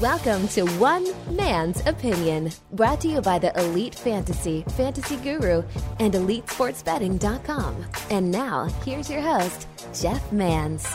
Welcome to One Man's Opinion, brought to you by the Elite Fantasy, Fantasy Guru, and EliteSportsBetting.com. And now, here's your host, Jeff Mans.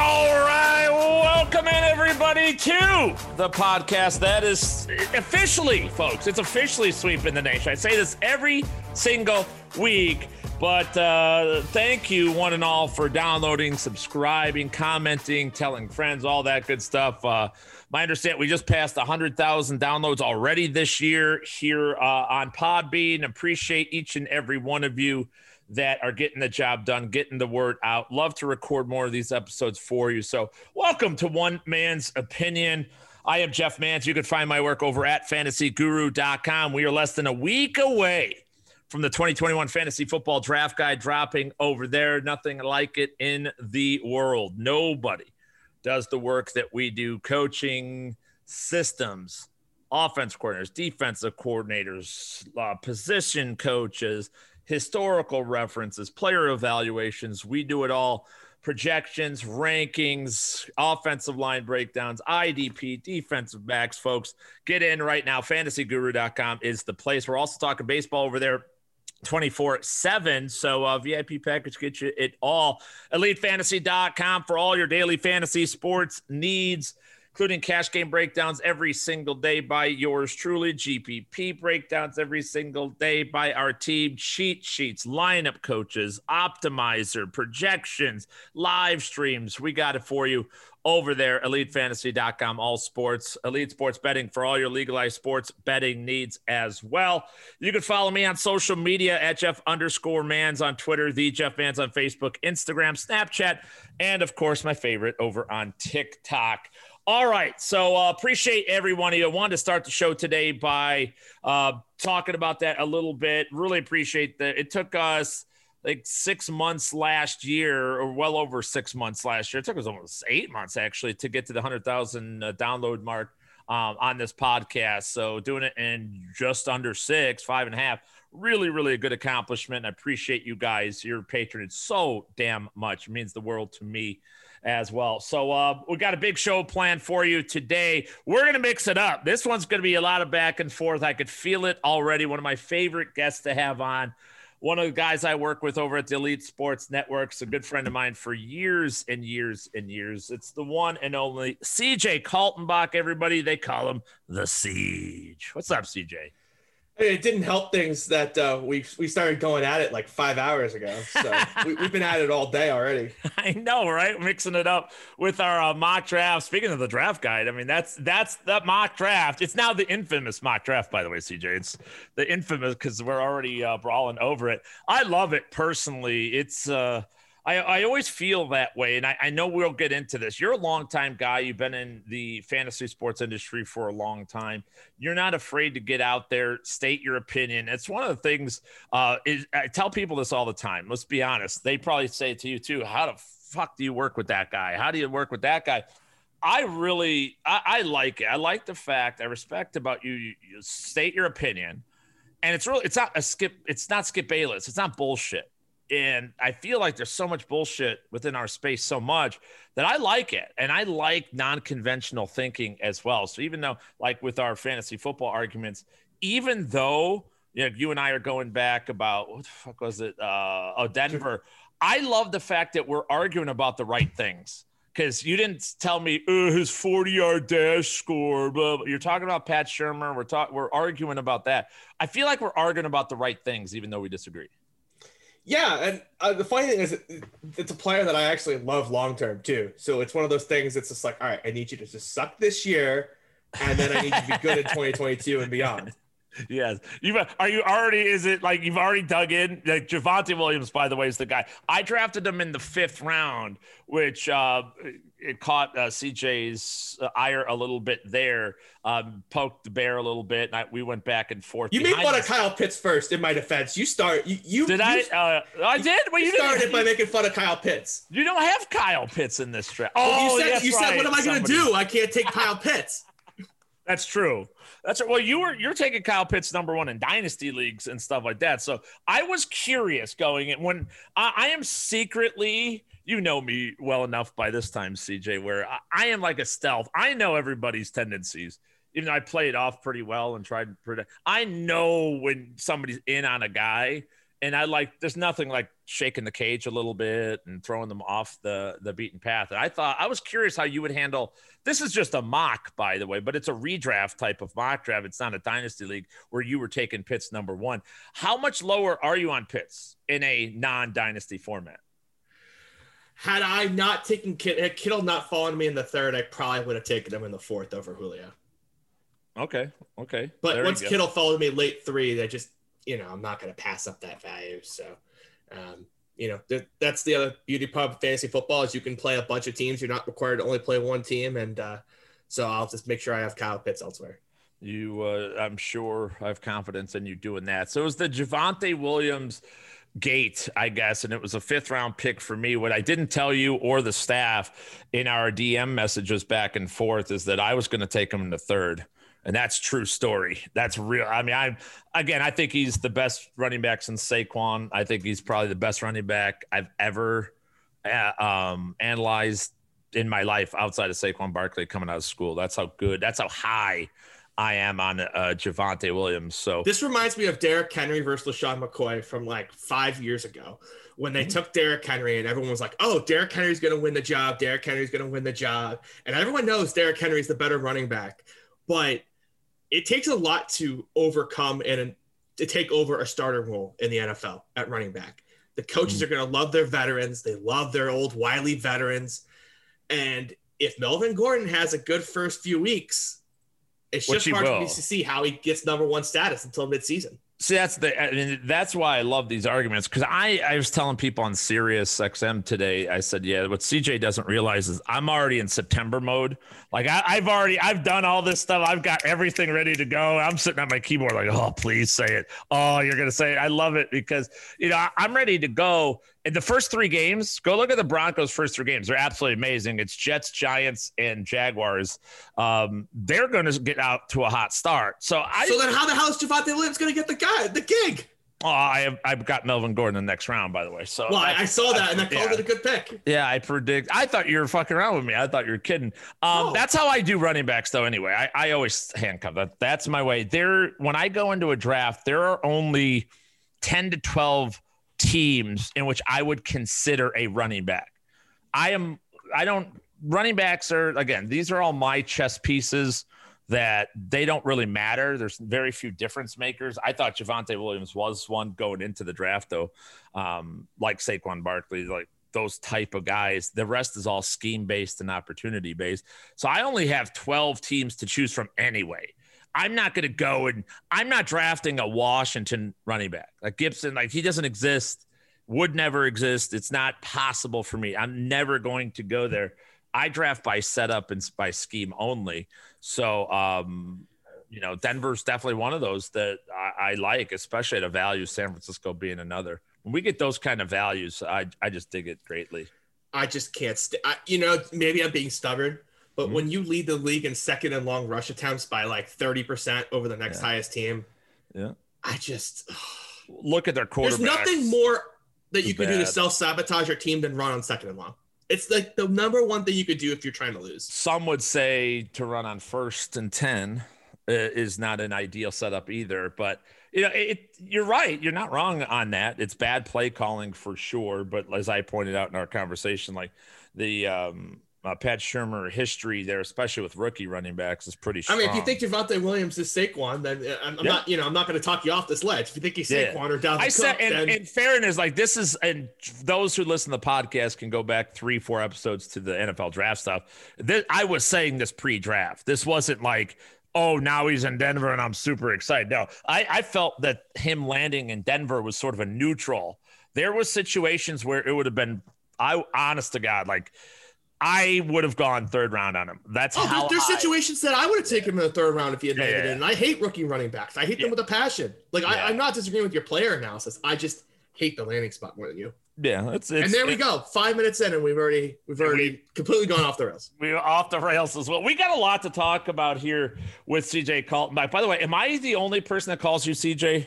All right, welcome in everybody to the podcast that is officially, folks, it's officially sweeping the nation. I say this every single week. But uh, thank you, one and all, for downloading, subscribing, commenting, telling friends, all that good stuff. Uh, my understanding, we just passed 100,000 downloads already this year here uh, on Podbean. Appreciate each and every one of you that are getting the job done, getting the word out. Love to record more of these episodes for you. So, welcome to One Man's Opinion. I am Jeff Mans. You can find my work over at fantasyguru.com. We are less than a week away from the 2021 Fantasy Football Draft Guide dropping over there. Nothing like it in the world. Nobody does the work that we do coaching systems, offense coordinators, defensive coordinators, uh, position coaches, historical references, player evaluations. We do it all. Projections, rankings, offensive line breakdowns, IDP, defensive backs, folks. Get in right now. FantasyGuru.com is the place. We're also talking baseball over there 24 7. So, uh, VIP package gets you it all. EliteFantasy.com for all your daily fantasy sports needs, including cash game breakdowns every single day by yours truly, GPP breakdowns every single day by our team, cheat sheets, lineup coaches, optimizer, projections, live streams. We got it for you over there, elitefantasy.com, all sports, elite sports betting for all your legalized sports betting needs as well. You can follow me on social media at Jeff underscore Mans on Twitter, the Jeff Mans on Facebook, Instagram, Snapchat, and of course, my favorite over on TikTok. All right. So uh, appreciate everyone. I wanted to start the show today by uh, talking about that a little bit. Really appreciate that. It took us like six months last year, or well over six months last year. It took us almost eight months actually to get to the hundred thousand uh, download mark um, on this podcast. So doing it in just under six, five and a half, really, really a good accomplishment. I appreciate you guys, your patronage so damn much. It means the world to me as well. So uh, we got a big show planned for you today. We're gonna mix it up. This one's gonna be a lot of back and forth. I could feel it already. One of my favorite guests to have on one of the guys I work with over at the Elite Sports Networks, a good friend of mine for years and years and years. It's the one and only CJ Kaltenbach, everybody. They call him the Siege. What's up, CJ? It didn't help things that uh, we we started going at it like five hours ago. So we, have been at it all day already. I know, right? Mixing it up with our uh, mock draft. Speaking of the draft guide, I mean that's that's that mock draft. It's now the infamous mock draft, by the way, CJ. It's the infamous because we're already uh, brawling over it. I love it personally. It's uh, I, I always feel that way. And I, I know we'll get into this. You're a long-time guy. You've been in the fantasy sports industry for a long time. You're not afraid to get out there, state your opinion. It's one of the things uh, is, I tell people this all the time. Let's be honest. They probably say to you too. How the fuck do you work with that guy? How do you work with that guy? I really, I, I like it. I like the fact, I respect about you, you, you state your opinion. And it's really, it's not a skip, it's not Skip Bayless. It's not bullshit and I feel like there's so much bullshit within our space so much that I like it. And I like non-conventional thinking as well. So even though like with our fantasy football arguments, even though you, know, you and I are going back about what the fuck was it? Uh, oh, Denver. I love the fact that we're arguing about the right things because you didn't tell me oh, his 40 yard dash score. But you're talking about Pat Shurmur. We're talking. We're arguing about that. I feel like we're arguing about the right things, even though we disagree. Yeah, and uh, the funny thing is, it's a player that I actually love long term too. So it's one of those things. It's just like, all right, I need you to just suck this year, and then I need you to be good in 2022 and beyond. Yes, you are you already? Is it like you've already dug in? Like Javonte Williams, by the way, is the guy I drafted him in the fifth round, which uh, it caught uh, CJ's uh, ire a little bit there, um, poked the bear a little bit. I, we went back and forth. You made fun of Kyle Pitts first. In my defense, you start. You, you did I? Uh, I did. Well, you, you started by making fun of Kyle Pitts. You don't have Kyle Pitts in this draft. Oh, well, you said, yes, you right. said, what am I going to do? I can't take Kyle Pitts. That's true. That's right. well, you were you're taking Kyle Pitts number one in dynasty leagues and stuff like that. So I was curious going in when I, I am secretly you know me well enough by this time, CJ, where I, I am like a stealth. I know everybody's tendencies. Even though I play it off pretty well and tried to predict, I know when somebody's in on a guy and I like there's nothing like shaking the cage a little bit and throwing them off the the beaten path. And I thought I was curious how you would handle this is just a mock, by the way, but it's a redraft type of mock draft. It's not a dynasty league where you were taking Pitts number one. How much lower are you on Pitts in a non-dynasty format? Had I not taken Kittle, had Kittle not fallen to me in the third, I probably would have taken him in the fourth over Julio. Okay. Okay. But there once Kittle followed me late three, that just you know, I'm not going to pass up that value. So, um, you know, th- that's the other beauty part of fantasy football is you can play a bunch of teams. You're not required to only play one team. And uh, so I'll just make sure I have Kyle Pitts elsewhere. You, uh, I'm sure I have confidence in you doing that. So it was the Javonte Williams gate, I guess, and it was a fifth round pick for me. What I didn't tell you or the staff in our DM messages back and forth is that I was going to take him in the third and that's true story. That's real. I mean, I again, I think he's the best running back since Saquon. I think he's probably the best running back I've ever uh, um, analyzed in my life outside of Saquon Barkley coming out of school. That's how good. That's how high I am on uh, Javonte Williams. So this reminds me of Derrick Henry versus LeSean McCoy from like five years ago when they mm-hmm. took Derrick Henry and everyone was like, "Oh, Derrick Henry's going to win the job. Derrick Henry's going to win the job," and everyone knows Derrick Henry's the better running back, but it takes a lot to overcome and to take over a starter role in the NFL at running back. The coaches mm-hmm. are going to love their veterans. They love their old wily veterans. And if Melvin Gordon has a good first few weeks, it's Which just hard will. to see how he gets number one status until midseason. See, that's the I mean, that's why I love these arguments because I I was telling people on Sirius XM today. I said, yeah, what CJ doesn't realize is I'm already in September mode. Like I, I've already I've done all this stuff. I've got everything ready to go. I'm sitting at my keyboard like, oh, please say it. Oh, you're gonna say it. I love it because you know I, I'm ready to go in the first three games, go look at the Broncos' first three games. They're absolutely amazing. It's Jets, Giants, and Jaguars. Um, they're going to get out to a hot start. So I. So then, how the hell is Javonte Williams going to get the guy, the gig? Oh, I have I've got Melvin Gordon in the next round, by the way. So well, I, I saw that I, and I called yeah. it a good pick. Yeah, I predict. I thought you were fucking around with me. I thought you were kidding. Um, no. That's how I do running backs, though. Anyway, I, I always handcuff. That that's my way. There, when I go into a draft, there are only ten to twelve teams in which I would consider a running back. I am I don't running backs are again, these are all my chess pieces that they don't really matter. There's very few difference makers. I thought Javonte Williams was one going into the draft though. Um, like Saquon Barkley, like those type of guys. The rest is all scheme based and opportunity based. So I only have 12 teams to choose from anyway. I'm not going to go and I'm not drafting a Washington running back like Gibson. Like he doesn't exist, would never exist. It's not possible for me. I'm never going to go there. I draft by setup and by scheme only. So, um, you know, Denver's definitely one of those that I, I like, especially at a value. San Francisco being another. When we get those kind of values, I I just dig it greatly. I just can't. St- you know, maybe I'm being stubborn, but mm-hmm. when you lead the league in second and long rush attempts by like 30% over the next yeah. highest team, yeah, I just look at their quarterback. There's nothing more that you can do to self sabotage your team than run on second and long. It's like the number one thing you could do if you're trying to lose. Some would say to run on first and 10 uh, is not an ideal setup either, but you know, it, you're right. You're not wrong on that. It's bad play calling for sure. But as I pointed out in our conversation, like the, um, uh, Pat Shurmur history there, especially with rookie running backs, is pretty strong. I mean, if you think Javonte Williams is Saquon, then uh, I'm, I'm yeah. not, you know, I'm not going to talk you off this ledge. If you think he's Saquon yeah. or down, I said, and, then... and fairness, like this is, and those who listen to the podcast can go back three, four episodes to the NFL draft stuff. This, I was saying this pre-draft. This wasn't like, oh, now he's in Denver and I'm super excited. No, I, I felt that him landing in Denver was sort of a neutral. There was situations where it would have been, I honest to God, like I would have gone third round on him. That's oh, how there's, there's situations that I would have taken him in the third round if he had made yeah, it in. I hate rookie running backs. I hate them with a passion. Like I, am not disagreeing with your player analysis. I just hate the landing spot more than you. Yeah, it's, it's and there we go. Five minutes in, and we've already we've already we, completely gone off the rails. We're off the rails as well. We got a lot to talk about here with CJ Kaltenbach. By the way, am I the only person that calls you CJ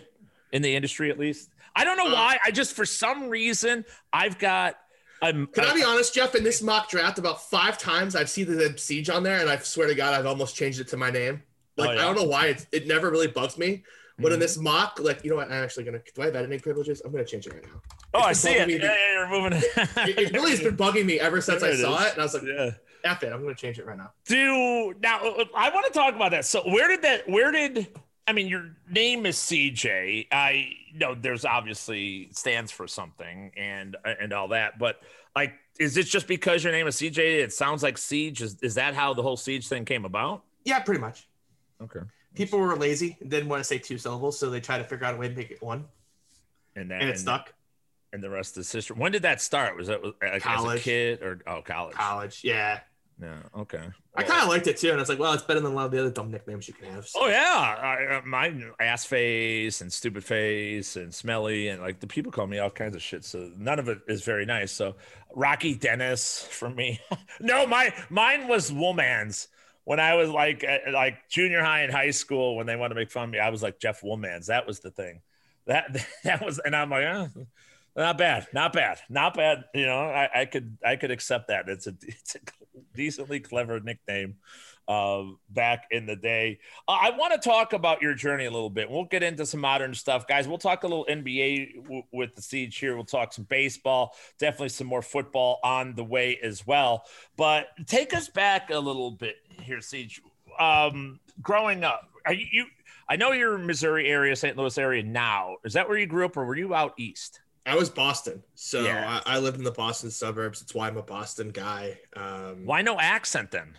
in the industry? At least I don't know uh, why. I just for some reason I've got I'm. Can I be honest, Jeff? In this mock draft, about five times I've seen the siege on there, and I swear to God, I've almost changed it to my name. Like Oh, yeah? I don't know why it, it never really bugs me, but in Mhm. this mock, like you know what? I'm actually gonna. Do I have editing privileges? I'm gonna change it right now. Oh, I see it. Yeah, yeah, you're moving It, it really has been bugging me ever since There I it saw is. it, and I was like, Yeah. "F it, I'm gonna change it right now." Do now. I want to talk about that. So, where did that? Where did? I mean, your name is CJ. I know there's obviously stands for something and and all that, but like, is it just because your name is CJ? It sounds like siege. Is is that how the whole siege thing came about? Yeah, pretty much. Okay. People were lazy and didn't want to say two syllables, so they tried to figure out a way to make it one, And that and it stuck. And the rest is history. When did that start? Was that like as a kid or oh college? College, yeah. Yeah. Okay. I kind of liked it too, and it's like, well, it's better than a lot of the other dumb nicknames you can have. so- Oh yeah, I, uh, my ass face and stupid face and smelly and like the people call me all kinds of shit. So none of it is very nice. So Rocky Dennis for me. no, my mine was Woolmans. When I was like uh, like junior high and high school, when they wanted to make fun of me, I was like Jeff Woolmans. That was the thing. That that was, and I'm like, eh, not bad, not bad, not bad. You know, I, I could I could accept that. It's a it's a decently clever nickname uh, back in the day. Uh, I want to talk about your journey a little bit. We'll get into some modern stuff, guys. We'll talk a little NBA w- with the siege here. We'll talk some baseball, definitely some more football on the way as well. But take us back a little bit here, siege. Um, growing up, are you, you? I know you're Missouri area, St. Louis area now. Is that where you grew up, or were you out east? I was Boston, so Yeah. I, I lived in the Boston suburbs. It's why I'm a Boston guy. Um, Why no accent then?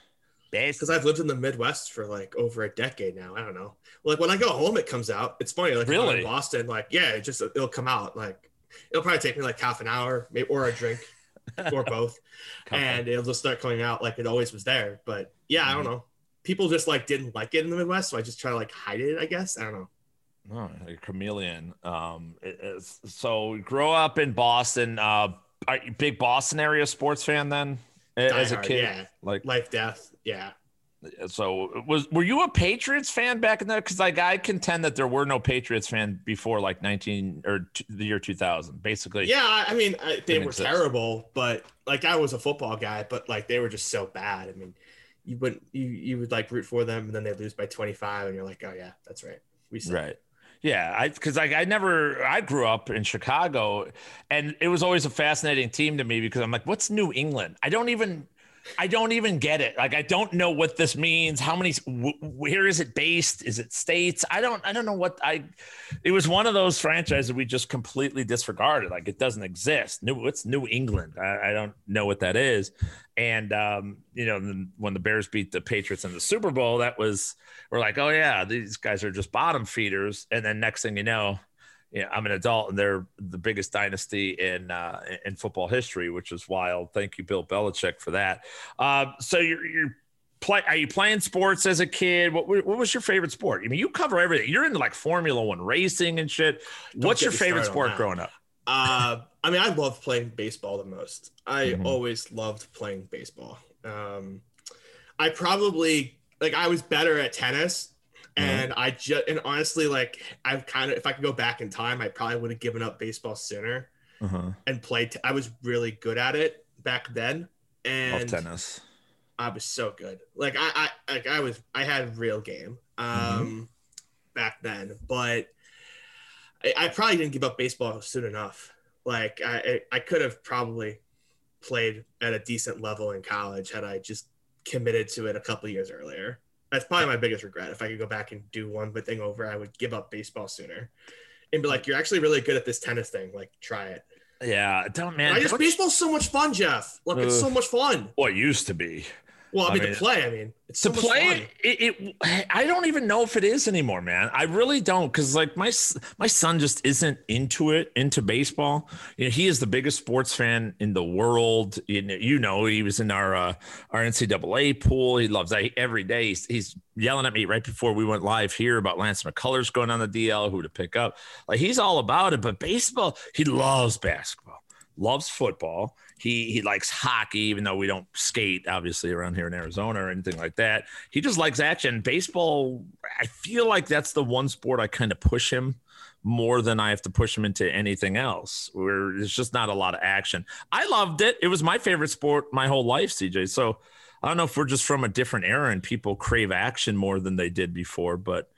Because I've lived in the Midwest for like over a decade now. I don't know. Like when I go home, it comes out. It's funny. Like Really? in Boston, like yeah, it just it'll come out. Like it'll probably take me like half an hour, maybe or a drink, or both, and it'll just start coming out like it always was there. But yeah, I don't know. People just like didn't like it in the Midwest, so I just try to like hide it. I guess I don't know. Oh, a chameleon. Um, it- so grow up in Boston. Uh, are you big Boston area sports fan then? A- As a kid, yeah. like Life, death, yeah. so was were you a Patriots fan back in there? Because like I contend that there were no Patriots fan before like nineteen or t- the year two thousand, basically. Yeah, I mean, I, they were exist. terrible, but like I was a football guy, but like they were just so bad. I mean, you wouldn't you you would like root for them, and then they lose by twenty five, and you're like, oh yeah, that's right, we suck. Right. Yeah, I because like I never I grew up in Chicago, and it was always a fascinating team to me because I'm like, what's New England? I don't even. I don't even get it. Like I don't know what this means. How many? Wh- where is it based? Is it states? I don't. I don't know what I. It was one of those franchises we just completely disregarded. Like it doesn't exist. New. It's New England. I, I don't know what that is. And um, you know, when the Bears beat the Patriots in the Super Bowl, that was we're like, oh yeah, these guys are just bottom feeders. And then next thing you know, yeah, I'm an adult and they're the biggest dynasty in uh, in football history, which is wild. Thank you, Bill Belichick, for that. Uh, so you're you're play. Are you playing sports as a kid? What what was your favorite sport? I mean, you cover everything. You're into like Formula One racing and shit. What's your favorite sport growing up? Uh, I mean, I love playing baseball the most. I Mhm. always loved playing baseball. Um, I probably like I was better at tennis, Mm-hmm. and I just and honestly, like I've kind of if I could go back in time, I probably would have given up baseball sooner Uh-huh. and played. T- I was really good at it back then, Love and tennis. I was so good. Like I, I like I was I had real game um back then, but I, I probably didn't give up baseball soon enough. Like I I, I could have probably played at a decent level in college had I just committed to it a couple years earlier. That's probably my biggest regret. If I could go back and do one thing over, I would give up baseball sooner. And be like, you're actually really good at this tennis thing. Like, try it. Yeah, don't man. I just baseball's so much fun, Jeff. Look, it's so much fun. well, it used to be. Well, I I mean, mean, to play. I mean, it's to so much play it, it, it i don't even know if it is anymore man i really don't because like my my son just isn't into it into baseball you know he is the biggest sports fan in the world you know, you know he was in our uh, our ncaa pool he loves that every day he's, he's yelling at me right before we went live here about lance mccullers going on the dl who to pick up like he's all about it but baseball he loves basketball loves football. He he likes hockey, even though we don't skate obviously around here in Arizona or anything like that. He just likes action. Baseball, I feel like that's the one sport I kind of push him more than I have to push him into anything else. Where it's just not a lot of action. I loved it. It was my favorite sport my whole life, CJ. So I don't know if we're just from a different era and people crave action more than they did before, but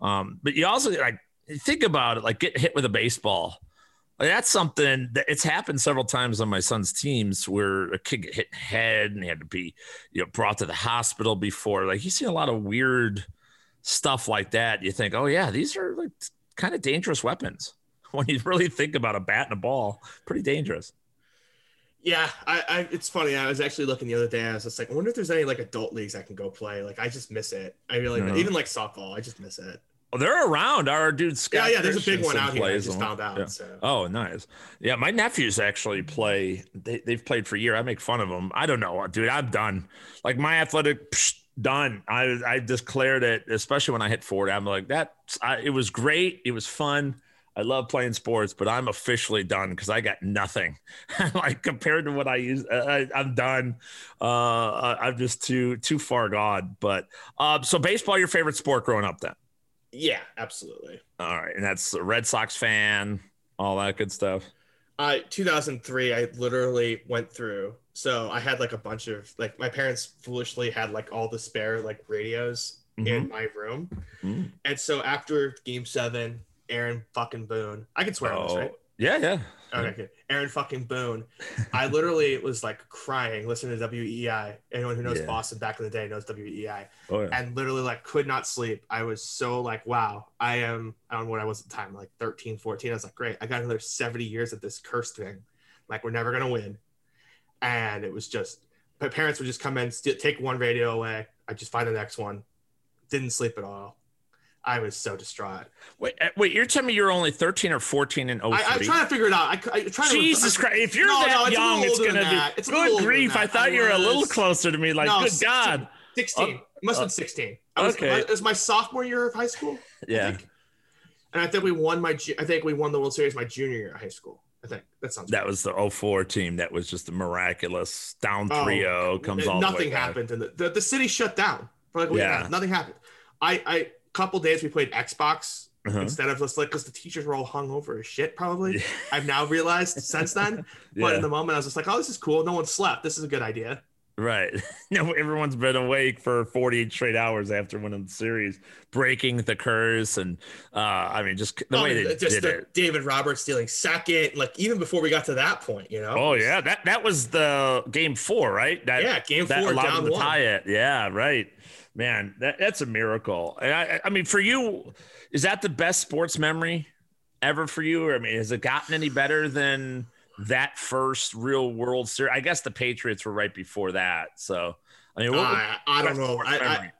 um, but you also like think about it, like get hit with a baseball. That's something that it's happened several times on my son's teams where a kid get hit in the head and he had to be you know brought to the hospital before. Like you see a lot of weird stuff like that. You think, oh yeah, these are like kind of dangerous weapons. When you really think about a bat and a ball, pretty dangerous. Yeah, I, I, it's funny. I was actually looking the other day. I was just like, I wonder if there's any like adult leagues I can go play. Like, I just miss it. I really, No. Uh-huh. even like softball, I just miss it. They're around. Our dude Scott. yeah, yeah. There's a big one out here. I just found out. Yeah. So Oh, nice. Yeah, my nephews actually play. They, they've played for a year. I make fun of them. I don't know, dude. I'm done. Like my athletic, psh, done. I I declared it, especially when I hit 40. I'm like that. I, it was great. It was fun. I love playing sports, but I'm officially done because I got nothing. like compared to what I use, I, I'm done. Uh, I'm just too too far gone. But uh, so baseball, your favorite sport growing up, then? Yeah, absolutely. All right, and that's a Red Sox fan, all that good stuff. Uh, 2003, I literally went through. So I had like a bunch of like my parents foolishly had like all the spare like radios in my room, Mhm. and so after Game Seven, Aaron fucking Boone, I can swear on this, Oh, right? Yeah, yeah. Okay, good. Aaron fucking Boone. I literally was like crying listening to WEEI. Anyone who knows Yeah. Boston back in the day knows WEEI. Oh, yeah. And literally like could not sleep. I was so like, wow, I am, I don't know what I was at the time, like 13, 14. I was like, great, I got another 70 years of this cursed thing. Like we're never going to win. And it was just, my parents would just come in, st- take one radio away. I just find the next one. Didn't sleep at all. I was so distraught. Wait, uh, wait, you're telling me you're only 13 or 14 in 03? I, I'm trying to figure it out. I, I trying Jesus to, Christ. If you're No, no, that it's a young, it's going to be. It's good grief. I thought I you were a little closer to me. Like, No, good 16. God. 16. Oh, it must have oh. been 16. I was, Okay. It was my sophomore year of high school. I Yeah. think. And I think we won my. I think we won the World Series my junior year of high school. I think that sounds. That was the 04 team. That was just a miraculous down Oh, 0. Comes all the way Nothing back. happened, and the, the the city shut down for like a week and a Yeah. Nothing happened. I I couple days we played Xbox Uh-huh. instead of just like because the teachers were all hung over as shit. Probably. Yeah. I've now realized since then. But Yeah. in the moment, I was just like, oh, this is cool. No one slept. This is a good idea. Right. No, everyone's been awake for 48 straight hours after winning the series, breaking the curse. And uh, I mean, just the Oh, way they just did the it. David Roberts stealing second, like even before we got to that point, you know. Oh, yeah. That that was the game four, right? That, Yeah, game that four, down to tie it. Yeah, right. Man, that, that's a miracle. And I, I mean, for you, is that the best sports memory ever for you? Or I mean, has it gotten any better than that first real World Series? I guess the Patriots were right before that. So, I mean, what, I, I don't know. I, I.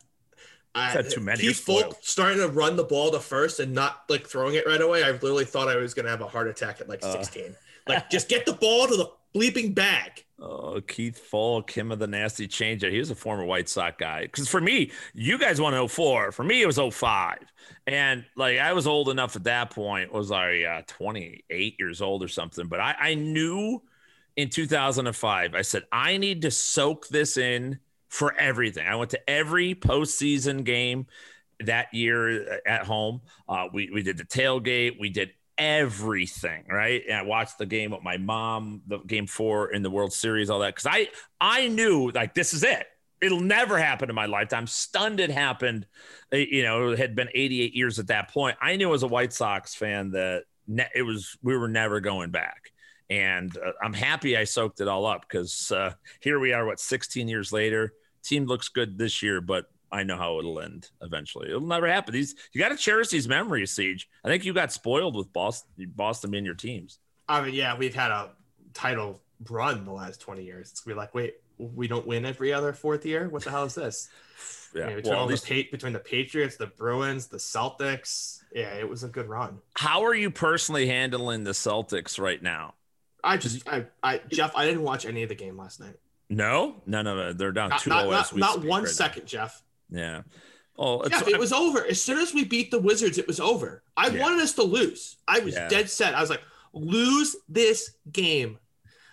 I Had too many, Keith. Folk starting to run the ball to first and not like throwing it right away. I literally thought I was gonna have a heart attack at like Uh. 16. like just get the ball to the bleeping bag. Oh, Keith Foulke, him of the nasty change. He was a former White Sox guy. Because for me, you guys won 04. For me, it was 05. And like I was old enough at that point, was I uh, 28 years old or something. But I, I knew in 2005, I said, I need to soak this in for everything. I went to every postseason game that year at home. Uh, we, we did the tailgate, we did everything, right? And I watched the game with my mom, the game four in the World Series, all that. Cause I I knew like this is it. It'll never happen in my lifetime. Stunned it happened. Uh, You know, it had been 88 years at that point. I knew as a White Sox fan that ne- it was we were never going back. And uh, I'm happy I soaked it all up because uh, here we are, what 16 years later. Team looks good this year, but I know how it'll end eventually. It'll never happen. These you got to cherish these memories, Siege. I think you got spoiled with Boston, Boston being your teams. I mean, yeah, we've had a title run the last 20 years. It's gonna be like, wait, we don't win every other fourth year? What the hell is this? Yeah, between, well, all at the pa- between the Patriots, the Bruins, the Celtics. Yeah, it was a good run. how are you personally handling the Celtics right now? I just, I, I, Jeff, I didn't watch any of the game last night. No, no, no, no. They're down Not, two not, zero. not, not one second, Jeff. Yeah. Oh, Jeff, it was over. As soon as we beat the Wizards, it was over. I Yeah. wanted us to lose. I was Yeah. dead set. I was like, lose this game.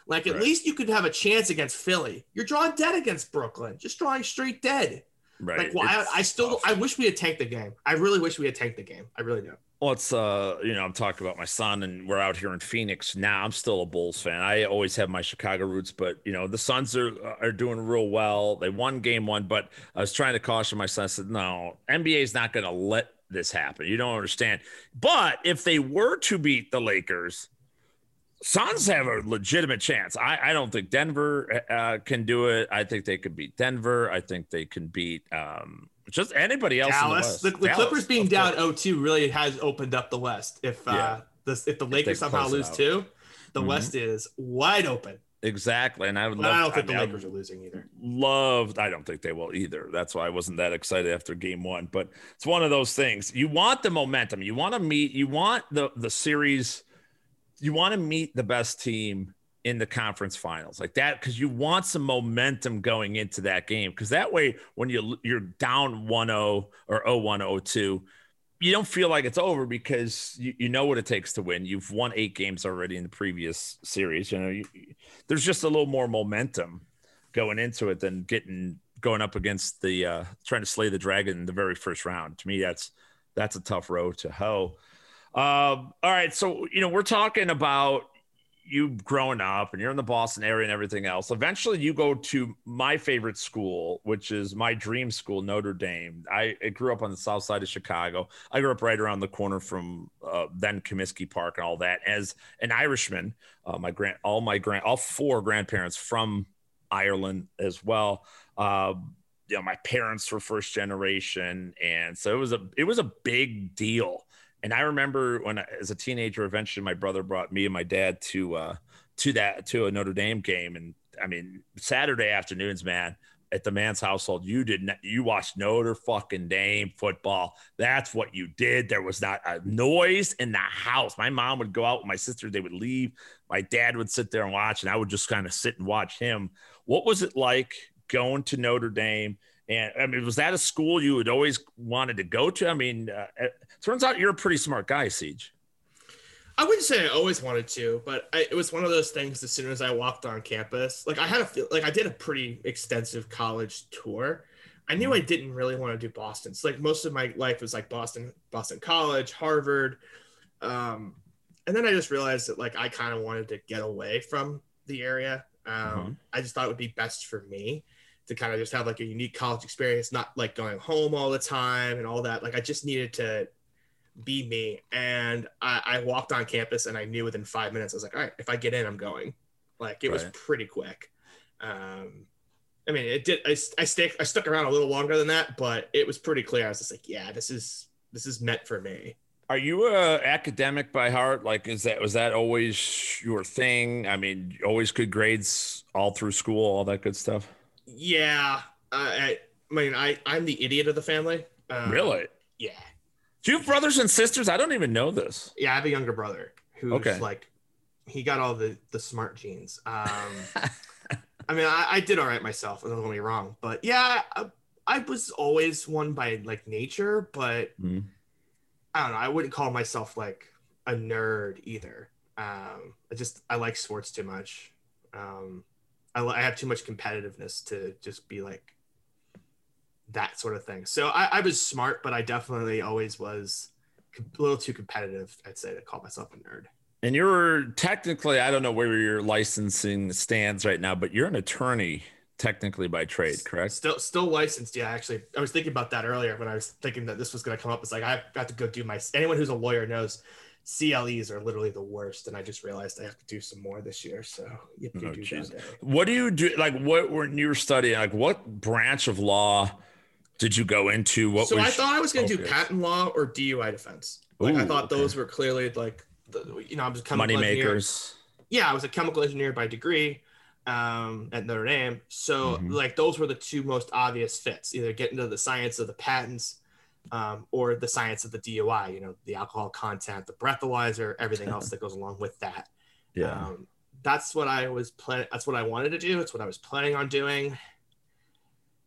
Like, at Right. least you could have a chance against Philly. You're drawing dead against Brooklyn, just drawing straight dead. right. Like, well, I, I still. I wish we had tanked the game. I really wish we had tanked the game. I really do. It's uh, you know, I'm talking about my son, and we're out here in Phoenix now. I'm still a Bulls fan. I always have my Chicago roots, but you know, the Suns are are doing real well. They won game one, but I was trying to caution my son. I said, no, NBA is not going to let this happen. You don't understand. But if they were to beat the Lakers, Suns have a legitimate chance. I, I don't think Denver uh, can do it. I think they could beat Denver. I think they can beat um, just anybody else. Dallas. The, the, Dallas, Clippers being down 0-2 really has opened up the West. If Yeah. uh, the if the Lakers somehow lose too, the Mhm. West is wide open. Exactly, and I would love. I don't think mean, the Lakers are losing either. loved. I don't think they will either. That's why I wasn't that excited after game one. But it's one of those things. You want the momentum. You want to meet. You want the the series. You want to meet the best team in the conference finals like that because you want some momentum going into that game because that way when you you're down 1-0 or 0-1 0-2 you don't feel like it's over because you, you know what it takes to win. You've won eight games already in the previous series you know you, there's just a little more momentum going into it than getting going up against the uh trying to slay the dragon in the very first round. To me that's that's a tough road to hoe. Um all right so you know we're talking about you growing up and you're in the boston area and everything else eventually you go to my favorite school which is my dream school notre dame i, I grew up on the south side of chicago i grew up right around the corner from uh, then comiskey park and all that as an irishman uh, my grand all my grand all four grandparents from Ireland as well. Uh, you know, my parents were first generation, and so it was a it was a big deal. And I remember when, I, as a teenager, eventually my brother brought me and my dad to uh, to that to a Notre Dame game, and I mean Saturday afternoons, man. At the man's household, you did not. You watched Notre fucking Dame football. That's what you did. There was not a noise in the house. My mom would go out with my sister. They would leave. My dad would sit there and watch, and I would just kind of sit and watch him. What was it like going to Notre Dame? And I mean, was that a school you had always wanted to go to? I mean, uh, it turns out you're a pretty smart guy, Siege. I wouldn't say I always wanted to, but I, it was one of those things. As soon as I walked on campus, like I had a feel, like I did a pretty extensive college tour. I knew I didn't really want to do Boston. So like most of my life was like Boston, Boston College, Harvard, um, and then I just realized that like I kind of wanted to get away from the area. Um, Mhm. I just thought it would be best for me to kind of just have like a unique college experience, not like going home all the time and all that. Like I just needed to be me. And I, I walked on campus and I knew within five minutes, I was like, all right, if I get in, I'm going. Like it was pretty quick. Um, I mean, it did. I, I stick. I stuck around a little longer than that, but it was pretty clear. I was just like, yeah, this is this is meant for me. Are you a academic by heart? Like, is that was that always your thing? I mean, always good grades all through school, all that good stuff. Yeah, I, I mean, I I'm the idiot of the family. Um, really? Yeah, Do you have brothers and sisters? I don't even know this. yeah. I have a younger brother who's Okay. like, he got all the the smart genes. Um, I mean, I, I did all right myself. Don't get me wrong, but yeah, I, I was always one by like nature, but Mhm. I don't know. I wouldn't call myself like a nerd either. Um, I just I like sports too much. Um, I, I have too much competitiveness to just be like that sort of thing. So I, I was smart, but I definitely always was a little too competitive. I'd say to call myself a nerd. And you're technically, I don't know where your licensing stands right now, but you're an attorney technically by trade, correct? Still, still licensed. Yeah, actually, I was thinking about that earlier when I was thinking that this was going to come up. It's like I have got to go do my. Anyone who's a lawyer knows CLEs are literally the worst, and I just realized I have to do some more this year. So you Oh, do that. What do you do? Like, what when you were studying? Like, what branch of law did you go into? What so was I thought I was going to do patent law or DUI defense. Like I thought okay. those were clearly like, the, you know, I was a chemical money engineer. makers? yeah, I was a chemical engineer by degree um, at Notre Dame. So Mhm. like those were the two most obvious fits, either get into the science of the patents um, or the science of the DUI, you know, the alcohol content, the breathalyzer, everything else that goes along with that. Yeah. Um, that's what I was planning. That's what I wanted to do. It's what I was planning on doing.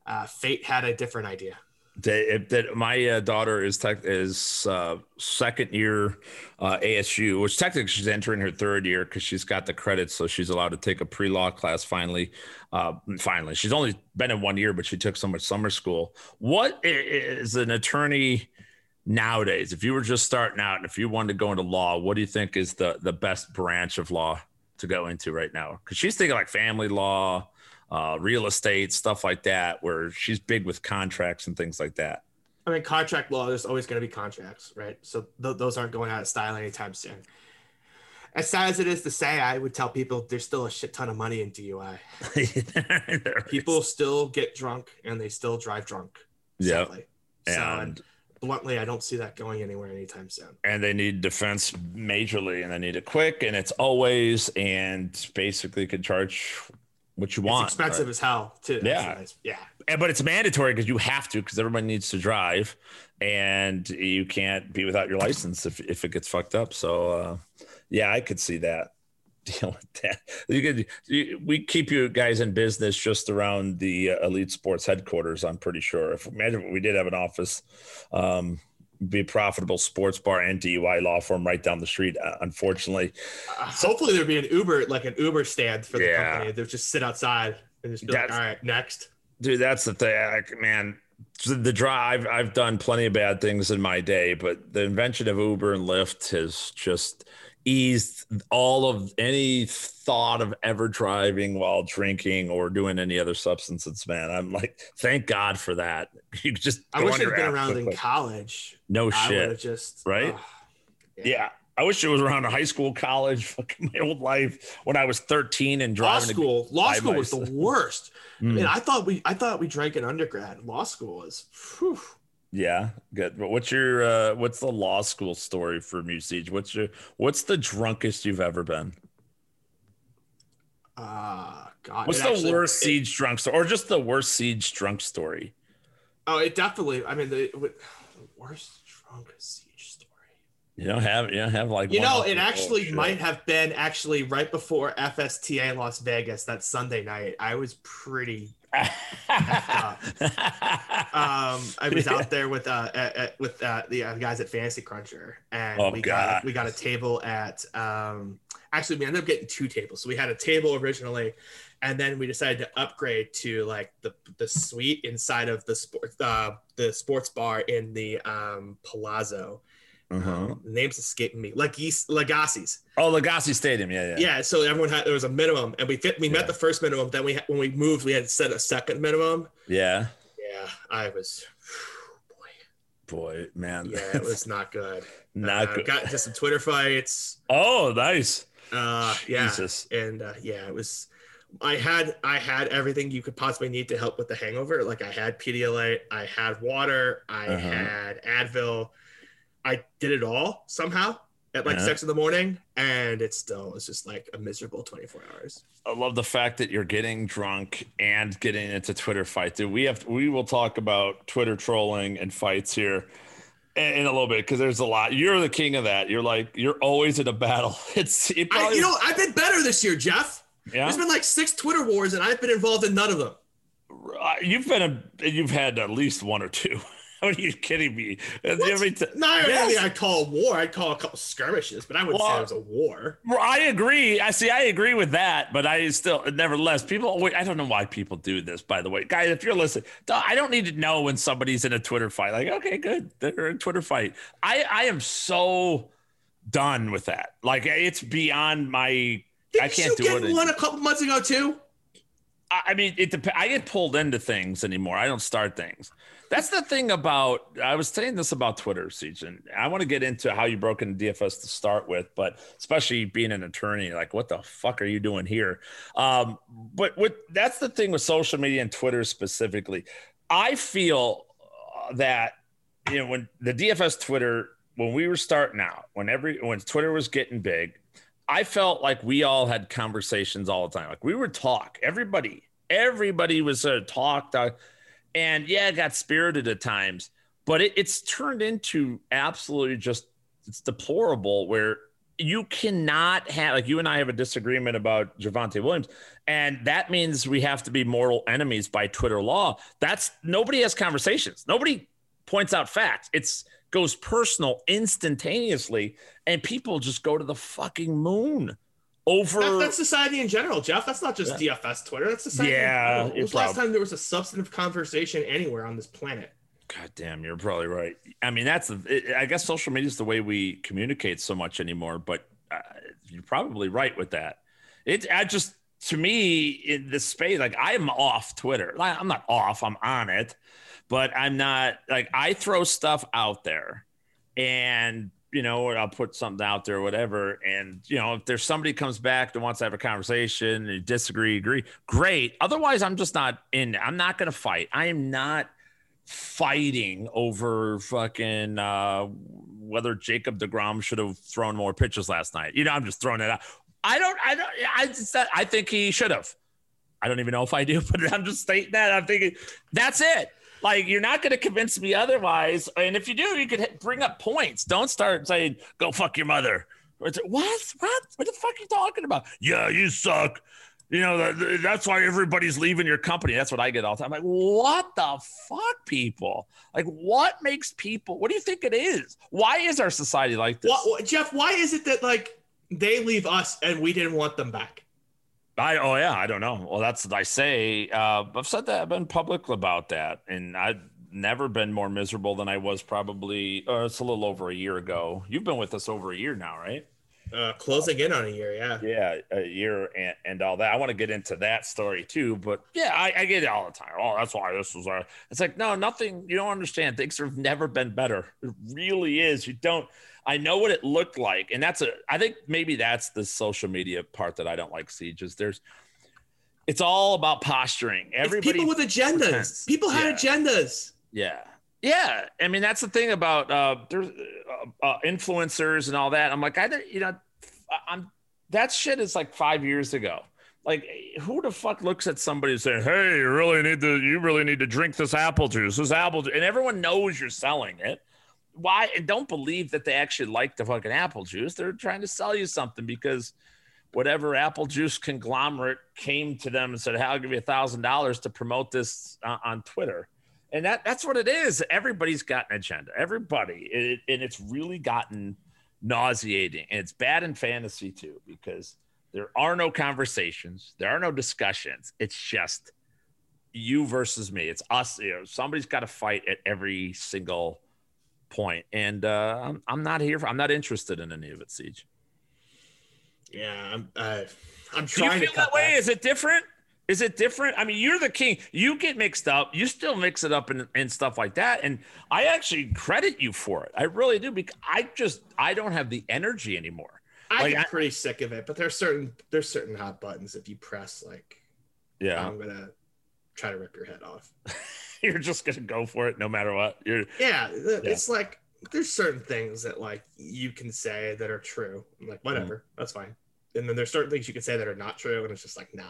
Uh, fate had a different idea. That, that my uh, daughter is tech, is uh, second year uh, ASU, which technically she's entering her third year because she's got the credits, so she's allowed to take a pre law class. Finally, uh, finally, she's only been in one year, but she took so much summer school. What is an attorney? nowadays, if you were just starting out and if you wanted to go into law, what do you think is the the best branch of law to go into right now? Because she's thinking like family law, uh, real estate, stuff like that, where she's big with contracts and things like that. I mean, contract law, there's always going to be contracts, right? So th- those aren't going out of style anytime soon. As sad as it is to say, I would tell people there's still a shit ton of money in DUI. people still get drunk and they still drive drunk. Yeah. So, and bluntly, I don't see that going anywhere anytime soon. And they need defense majorly, and they need it quick, and it's always, and basically could charge what you want. It's expensive right? as hell, too. Yeah, yeah. And, but it's mandatory because you have to, because everybody needs to drive, and you can't be without your license if if it gets fucked up. So, uh, yeah, I could see that deal with that. You could, you, we keep you guys in business just around the uh, Elite Sports headquarters. I'm pretty sure. If imagine we did have an office, um, be a profitable sports bar and DUI law firm right down the street. Uh, unfortunately, uh, hopefully there'd be an Uber, like an Uber stand for the yeah. company. They'll just sit outside and just be that's, like, "All right, next." Dude, that's the thing, like, man. The drive, I've done plenty of bad things in my day, but the invention of Uber and Lyft has just eased all of any thought of ever driving while drinking or doing any other substances, man. I'm like, thank God for that. You just I wish it had been around quickly. in college. No shit. Just right. yeah. yeah. I wish it was around a high school, college, fucking my old life when I was 13 and driving. Law school, law school was the worst. Mm. I mean, I thought we, I thought we drank in undergrad. Law school was, whew, yeah, good. But what's your uh what's the law school story for Siege? What's your what's the drunkest you've ever been? Uh God. What's the actually, worst it, siege drunk story, or just the worst siege drunk story? Oh, it definitely. I mean, the, the worst drunk siege story. You don't have you don't have like you know it actually might have been actually right before FSTA Las Vegas that Sunday night. I was pretty um, I was out there with uh at, at, with uh, the uh, guys at Fantasy Cruncher, and oh, we God. got we got a table at um actually we ended up getting two tables. So we had a table originally, and then we decided to upgrade to like the the suite inside of the sport uh the sports bar in the um Palazzo. Uh-huh. The name's escaping me. Like Lagasse's. Oh, Legacy Stadium. Yeah, yeah. Yeah. So everyone had there was a minimum, and we fit. We yeah. met the first minimum. Then we when we moved, we had to set a second minimum. Yeah. Yeah, I was. Boy, boy, man. Yeah, it was not good. not uh, good. Got into some Twitter fights. Oh, nice. Uh, yeah. Jesus. And uh, yeah, it was. I had I had everything you could possibly need to help with the hangover. Like I had Pedialyte, I had water, I uh-huh. had Advil I did it all somehow at like yeah. six in the morning, and it still was just like a miserable 24 hours. I love the fact that you're getting drunk and getting into Twitter fight. Dude, we have we will talk about Twitter trolling and fights here in a little bit because there's a lot. You're the king of that. You're like you're always in a battle. It's it probably, I, you know I've been better this year, Jeff. Yeah. There's been like six Twitter wars, and I've been involved in none of them. You've been a, you've had at least one or two. Are you kidding me? Every t- no, yes. I, I call war. I'd call a couple skirmishes, but I wouldn't well, say it was a war. Well, I agree. I see. I agree with that, but I still, nevertheless, people. I don't know why people do this. By the way, guys, if you're listening, I don't need to know when somebody's in a Twitter fight. Like, okay, good, they're in a Twitter fight. I I am so done with that. Like, it's beyond my. Didn't I can't do it. One a couple months ago too. I mean, it dep- I get pulled into things anymore. I don't start things. That's the thing about I was saying this about Twitter, Siege, and I want to get into how you broke into DFS to start with, but especially being an attorney, like what the fuck are you doing here? Um, but with that's the thing with social media and Twitter specifically. I feel uh, that you know when the DFS Twitter when we were starting out, when every when Twitter was getting big, I felt like we all had conversations all the time. Like we would talk. Everybody, everybody was uh, talked. Uh, and yeah, it got spirited at times, but it, it's turned into absolutely just it's deplorable where you cannot have like you and I have a disagreement about Javonte Williams, and that means we have to be mortal enemies by Twitter law. That's nobody has conversations. Nobody points out facts. It's goes personal instantaneously, and people just go to the fucking moon over. That, that's society in general, Jeff. That's not just yeah. DFS Twitter. That's society. Yeah. When was last time there was a substantive conversation anywhere on this planet? God damn, you're probably right. I mean, that's. I guess social media is the way we communicate so much anymore. But uh, you're probably right with that. It. I just to me in this space, like I am off Twitter. I'm not off. I'm on it, but I'm not like I throw stuff out there, and you know, I'll put something out there or whatever. And, you know, if there's somebody comes back that wants to have a conversation and disagree, agree, great. Otherwise, I'm just not in. I'm not going to fight. I am not fighting over fucking uh, whether Jacob DeGrom should have thrown more pitches last night. You know, I'm just throwing it out. I don't, I don't, I just, I think he should have. I don't even know if I do, but I'm just stating that. I'm thinking that's it. Like you're not going to convince me otherwise. And if you do, you could bring up points. Don't start saying "go fuck your mother." What? What? What the fuck are you talking about? Yeah, you suck. You know that, that's why everybody's leaving your company. That's what I get all the time. I'm like, what the fuck, people? Like, what makes people? What do you think it is? Why is our society like this? What, Jeff, why is it that like they leave us and we didn't want them back? I oh yeah, I don't know. Well, that's what I say. Uh, I've said that. I've been public about that, and I've never been more miserable than I was probably. Uh, it's a little over a year ago. You've been with us over a year now, right? Uh, closing in on a year, yeah. Yeah, a year and, and all that. I want to get into that story too, but yeah, I, I get it all the time. Oh, that's why this was. Uh, it's like no, nothing. You don't understand. Things have never been better. It really is. You don't I know what it looked like, and that's a. I think maybe that's the social media part that I don't like. Siege is there's. It's all about posturing. Everybody people with agendas. Pretends. People had yeah. agendas. Yeah, yeah. I mean, that's the thing about uh, there's uh, uh, influencers and all that. I'm like, I, don't you know, I'm that shit is like five years ago. Like, who the fuck looks at somebody and say, "Hey, you really need to, you really need to drink this apple juice, this apple," juice. and everyone knows you're selling it why and don't believe that they actually like the fucking apple juice. They're trying to sell you something because whatever apple juice conglomerate came to them and said, "Hey, I'll give you a thousand dollars to promote this uh, on Twitter." And that that's what it is. Everybody's got an agenda. Everybody, it, and it's really gotten nauseating. And it's bad in fantasy too because there are no conversations, there are no discussions. It's just you versus me. It's us. You know, somebody's got to fight at every single point, and uh, I'm, I'm not here. For, I'm not interested in any of it, Siege. Yeah, I'm. Uh, I'm trying. Do you feel that way? Is it different? Is it different? I mean, you're the king. You get mixed up. You still mix it up and, and stuff like that. And I actually credit you for it. I really do because I just I don't have the energy anymore. I like, get I, pretty sick of it. But there's certain there's certain hot buttons if you press like, yeah, I'm gonna try to rip your head off. you're just gonna go for it no matter what. You're yeah, it's like there's certain things that like you can say that are true. I'm like, whatever, mm. that's fine. And then there's certain things you can say that are not true, and it's just like, nah.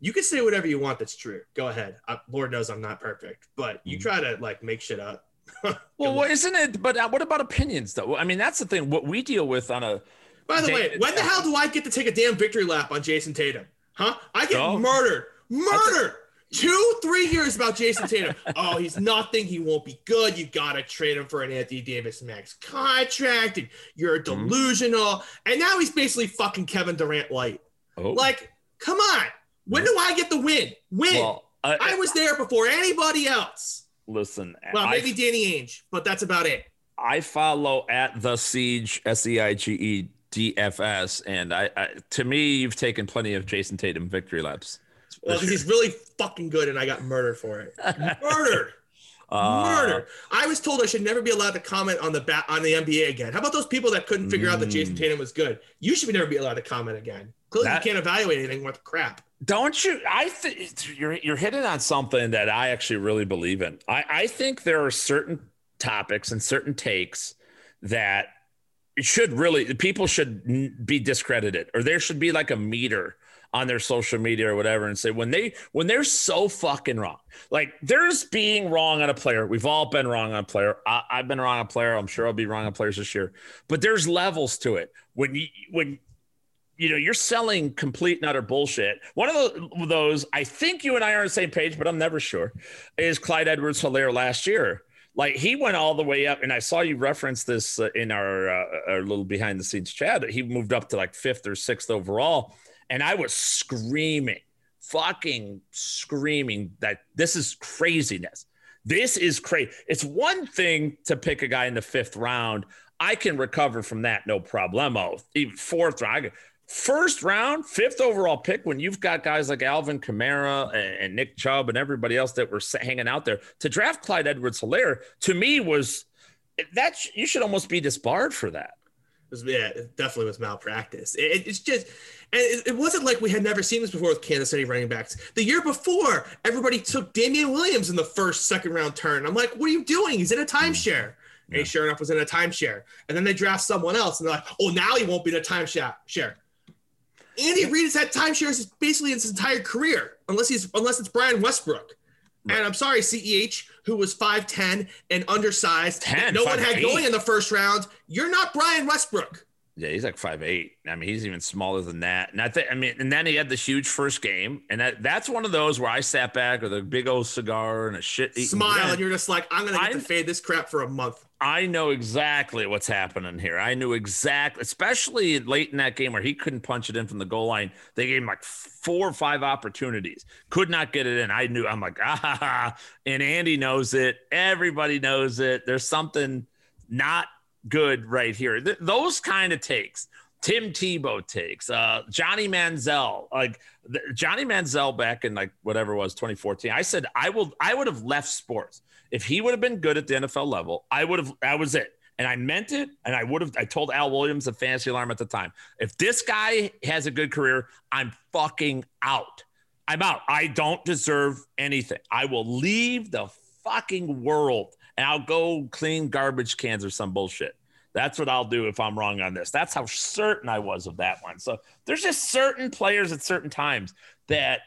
You can say whatever you want that's true. Go ahead. I, Lord knows I'm not perfect, but you mm. try to like make shit up. well, well, isn't it? But uh, what about opinions, though? I mean, that's the thing. What we deal with on a. By the day, way, when the hell do I get to take a damn victory lap on Jayson Tatum? Huh? I get oh. murdered. Murdered two, three years about Jayson Tatum. oh, he's nothing. He won't be good. You gotta trade him for an Anthony Davis max contract, and you're mm-hmm. delusional. And now he's basically fucking Kevin Durant light. Oh. Like, come on. When do I get the win? Win. Well, uh, I was there before anybody else. Listen, well, maybe I, Danny Ainge, but that's about it. I follow at the siege S E I G E D F S, and I, I to me, you've taken plenty of Jayson Tatum victory laps. Well, he's really fucking good, and I got murdered for it. murdered. Uh, Murder. I was told I should never be allowed to comment on the bat on the NBA again. How about those people that couldn't figure mm, out that Jayson mm. Tatum was good? You should never be allowed to comment again. Clearly, that, you can't evaluate anything with crap. Don't you? I think you're you're hitting on something that I actually really believe in. I, I think there are certain topics and certain takes that should really people should be discredited, or there should be like a meter on their social media or whatever and say when they when they're so fucking wrong like there's being wrong on a player. We've all been wrong on a player. I, have been wrong on a player. I'm sure i'll be wrong on players this year. But there's levels to it. When you when you know you're selling complete and utter bullshit. One of those i think you and i are on the same page but i'm never sure is clyde edwards helaire last year. Like he went all the way up and i saw you reference this uh, in our, uh, our little behind the scenes chat he moved up to like fifth or sixth overall and I was screaming, fucking screaming that this is craziness. This is crazy. It's one thing to pick a guy in the fifth round. I can recover from that, no problemo. Even fourth round, first round, fifth overall pick, when you've got guys like Alvin Kamara and, and Nick Chubb and everybody else that were hanging out there to draft Clyde Edwards Helaire, to me was that you should almost be disbarred for that. It was, yeah, it definitely was malpractice. It, it's just, and it, it, wasn't like we had never seen this before with Kansas City running backs. The year before, everybody took Damien Williams in the first, second round turn. I'm like, what are you doing? He's in a timeshare. Mm. Yeah. And sure enough, was in a timeshare. And then they draft someone else, and they're like, oh, now he won't be in a timeshare. Share. Andy Reid has had timeshares basically his entire career, unless he's unless it's Brian Westbrook. Right. And I'm sorry, CEH, who was 5'10 and undersized, 10, no one had eight. going in the first round. You're not Brian Westbrook. Yeah, he's like five eight. I mean, he's even smaller than that. And I think, I mean, and then he had this huge first game, and that that's one of those where I sat back with a big old cigar and a shit. Smile, and you're just like, I'm gonna get I, to fade this crap for a month. I know exactly what's happening here. I knew exactly, especially late in that game where he couldn't punch it in from the goal line. They gave him like four or five opportunities, could not get it in. I knew. I'm like, ah, and Andy knows it. Everybody knows it. There's something not good right here. Th- those kind of takes. Tim Tebow takes, uh, Johnny Manziel, like Johnny Manziel back in like whatever was 2014. I said I will, I would have left sports if he would have been good at the NFL level. I would have. That was it, and I meant it. And I would have. I told Al Williams of Fantasy Alarm at the time, if this guy has a good career, I'm fucking out. I'm out. I don't deserve anything. I will leave the fucking world and I'll go clean garbage cans or some bullshit. That's what I'll do if I'm wrong on this. That's how certain I was of that one. So there's just certain players at certain times that,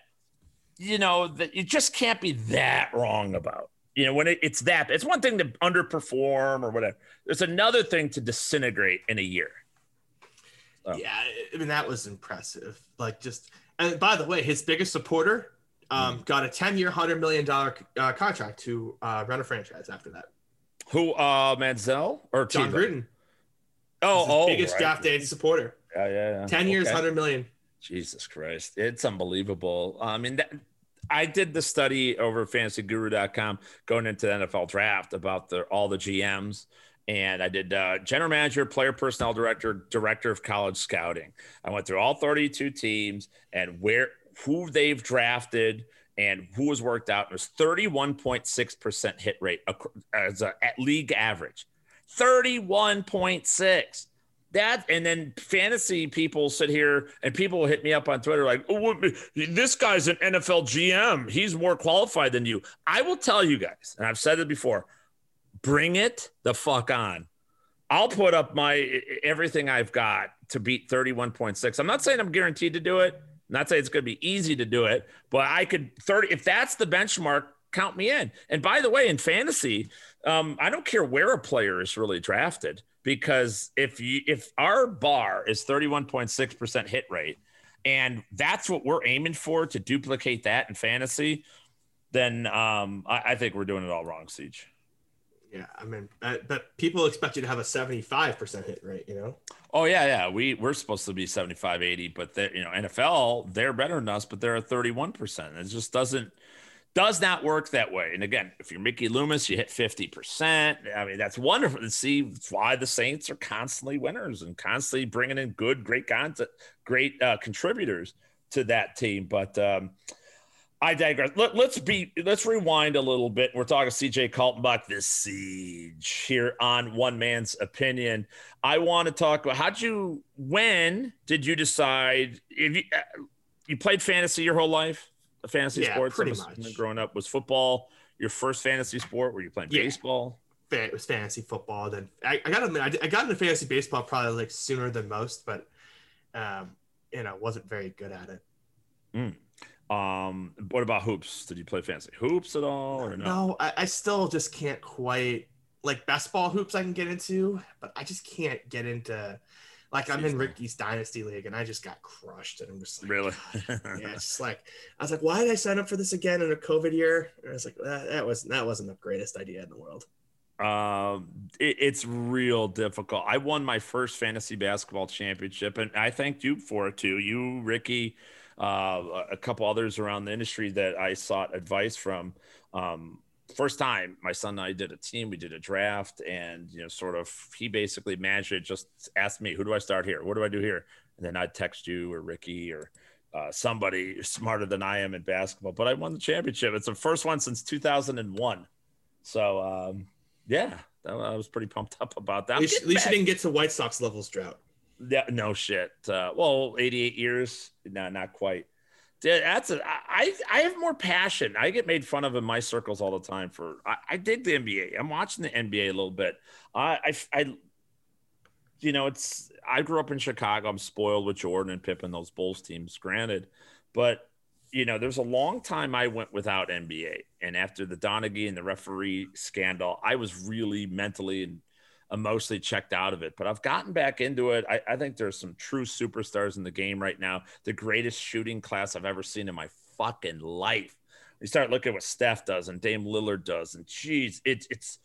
you know, that you just can't be that wrong about. You know, when it, it's that, it's one thing to underperform or whatever. There's another thing to disintegrate in a year. So. Yeah, I mean that was impressive. Like just, and by the way, his biggest supporter um, mm. got a 10 year, $100 million uh, contract to uh, run a franchise after that. Who, uh, Manziel or Jon Gruden? Oh, oh, biggest right. draft day supporter. Yeah, yeah, yeah. 10 years, okay. 100 million. Jesus Christ. It's unbelievable. I mean, that, I did the study over fantasyguru.com going into the NFL draft about the, all the GMs and I did uh, general manager, player personnel director, director of college scouting. I went through all 32 teams and where who they've drafted and who has worked out. Was 31.6% hit rate as a at league average. 31.6. That and then fantasy people sit here and people hit me up on Twitter like, oh, this guy's an NFL GM. He's more qualified than you. I will tell you guys, and I've said it before, bring it the fuck on. I'll put up my everything I've got to beat 31.6. I'm not saying I'm guaranteed to do it. Not say it's going to be easy to do it, but I could 30 if that's the benchmark, count me in. And by the way, in fantasy, um, I don't care where a player is really drafted because if you if our bar is 31.6% hit rate and that's what we're aiming for to duplicate that in fantasy, then um, I, I think we're doing it all wrong, Siege. Yeah, I mean, uh, but people expect you to have a 75% hit rate, you know? Oh, yeah, yeah. We, we're supposed to be 75, 80, but they, you know, NFL, they're better than us, but they're at 31%. It just doesn't, does not work that way. And again, if you're Mickey Loomis, you hit 50%. I mean, that's wonderful to see why the Saints are constantly winners and constantly bringing in good, great content, great uh, contributors to that team. But, um, I digress. Let, us be let's rewind a little bit. We're talking CJ Kaltenbach, this siege here on One Man's Opinion. I want to talk about how'd you when did you decide if you uh, you played fantasy your whole life? A fantasy yeah, sports pretty much. growing up was football your first fantasy sport? Were you playing yeah. baseball? It was fantasy football. Then I, I got I got into fantasy baseball probably like sooner than most, but um, you know, wasn't very good at it. Mm. Um, what about hoops? Did you play fancy hoops at all or no? No, I, I still just can't quite like best ball hoops I can get into, but I just can't get into like I'm in Ricky's Dynasty League and I just got crushed and I'm just like really? Yeah it's just like I was like why did I sign up for this again in a COVID year? And I was like that, that was that wasn't the greatest idea in the world. Um it, it's real difficult. I won my first fantasy basketball championship and I thanked you for it too. You Ricky uh, a couple others around the industry that I sought advice from. Um, first time my son and I did a team. We did a draft, and you know, sort of, he basically managed it. Just asked me, "Who do I start here? What do I do here?" And then I'd text you or Ricky or uh, somebody smarter than I am in basketball. But I won the championship. It's the first one since 2001. So um, yeah, I was pretty pumped up about that. At least, at least you didn't get to White Sox levels drought. Yeah, no shit. Uh, well, 88 years, no, not quite. That's a, I, I have more passion. I get made fun of in my circles all the time for I, I dig the NBA. I'm watching the NBA a little bit. I, I, I, you know, it's I grew up in Chicago. I'm spoiled with Jordan and Pippen, those Bulls teams, granted, but you know, there's a long time I went without NBA, and after the Donaghy and the referee scandal, I was really mentally and emotionally checked out of it. But I've gotten back into it. I, I, think there's some true superstars in the game right now. The greatest shooting class I've ever seen in my fucking life. You start looking at what Steph does and Dame Lillard does, and geez, it's it's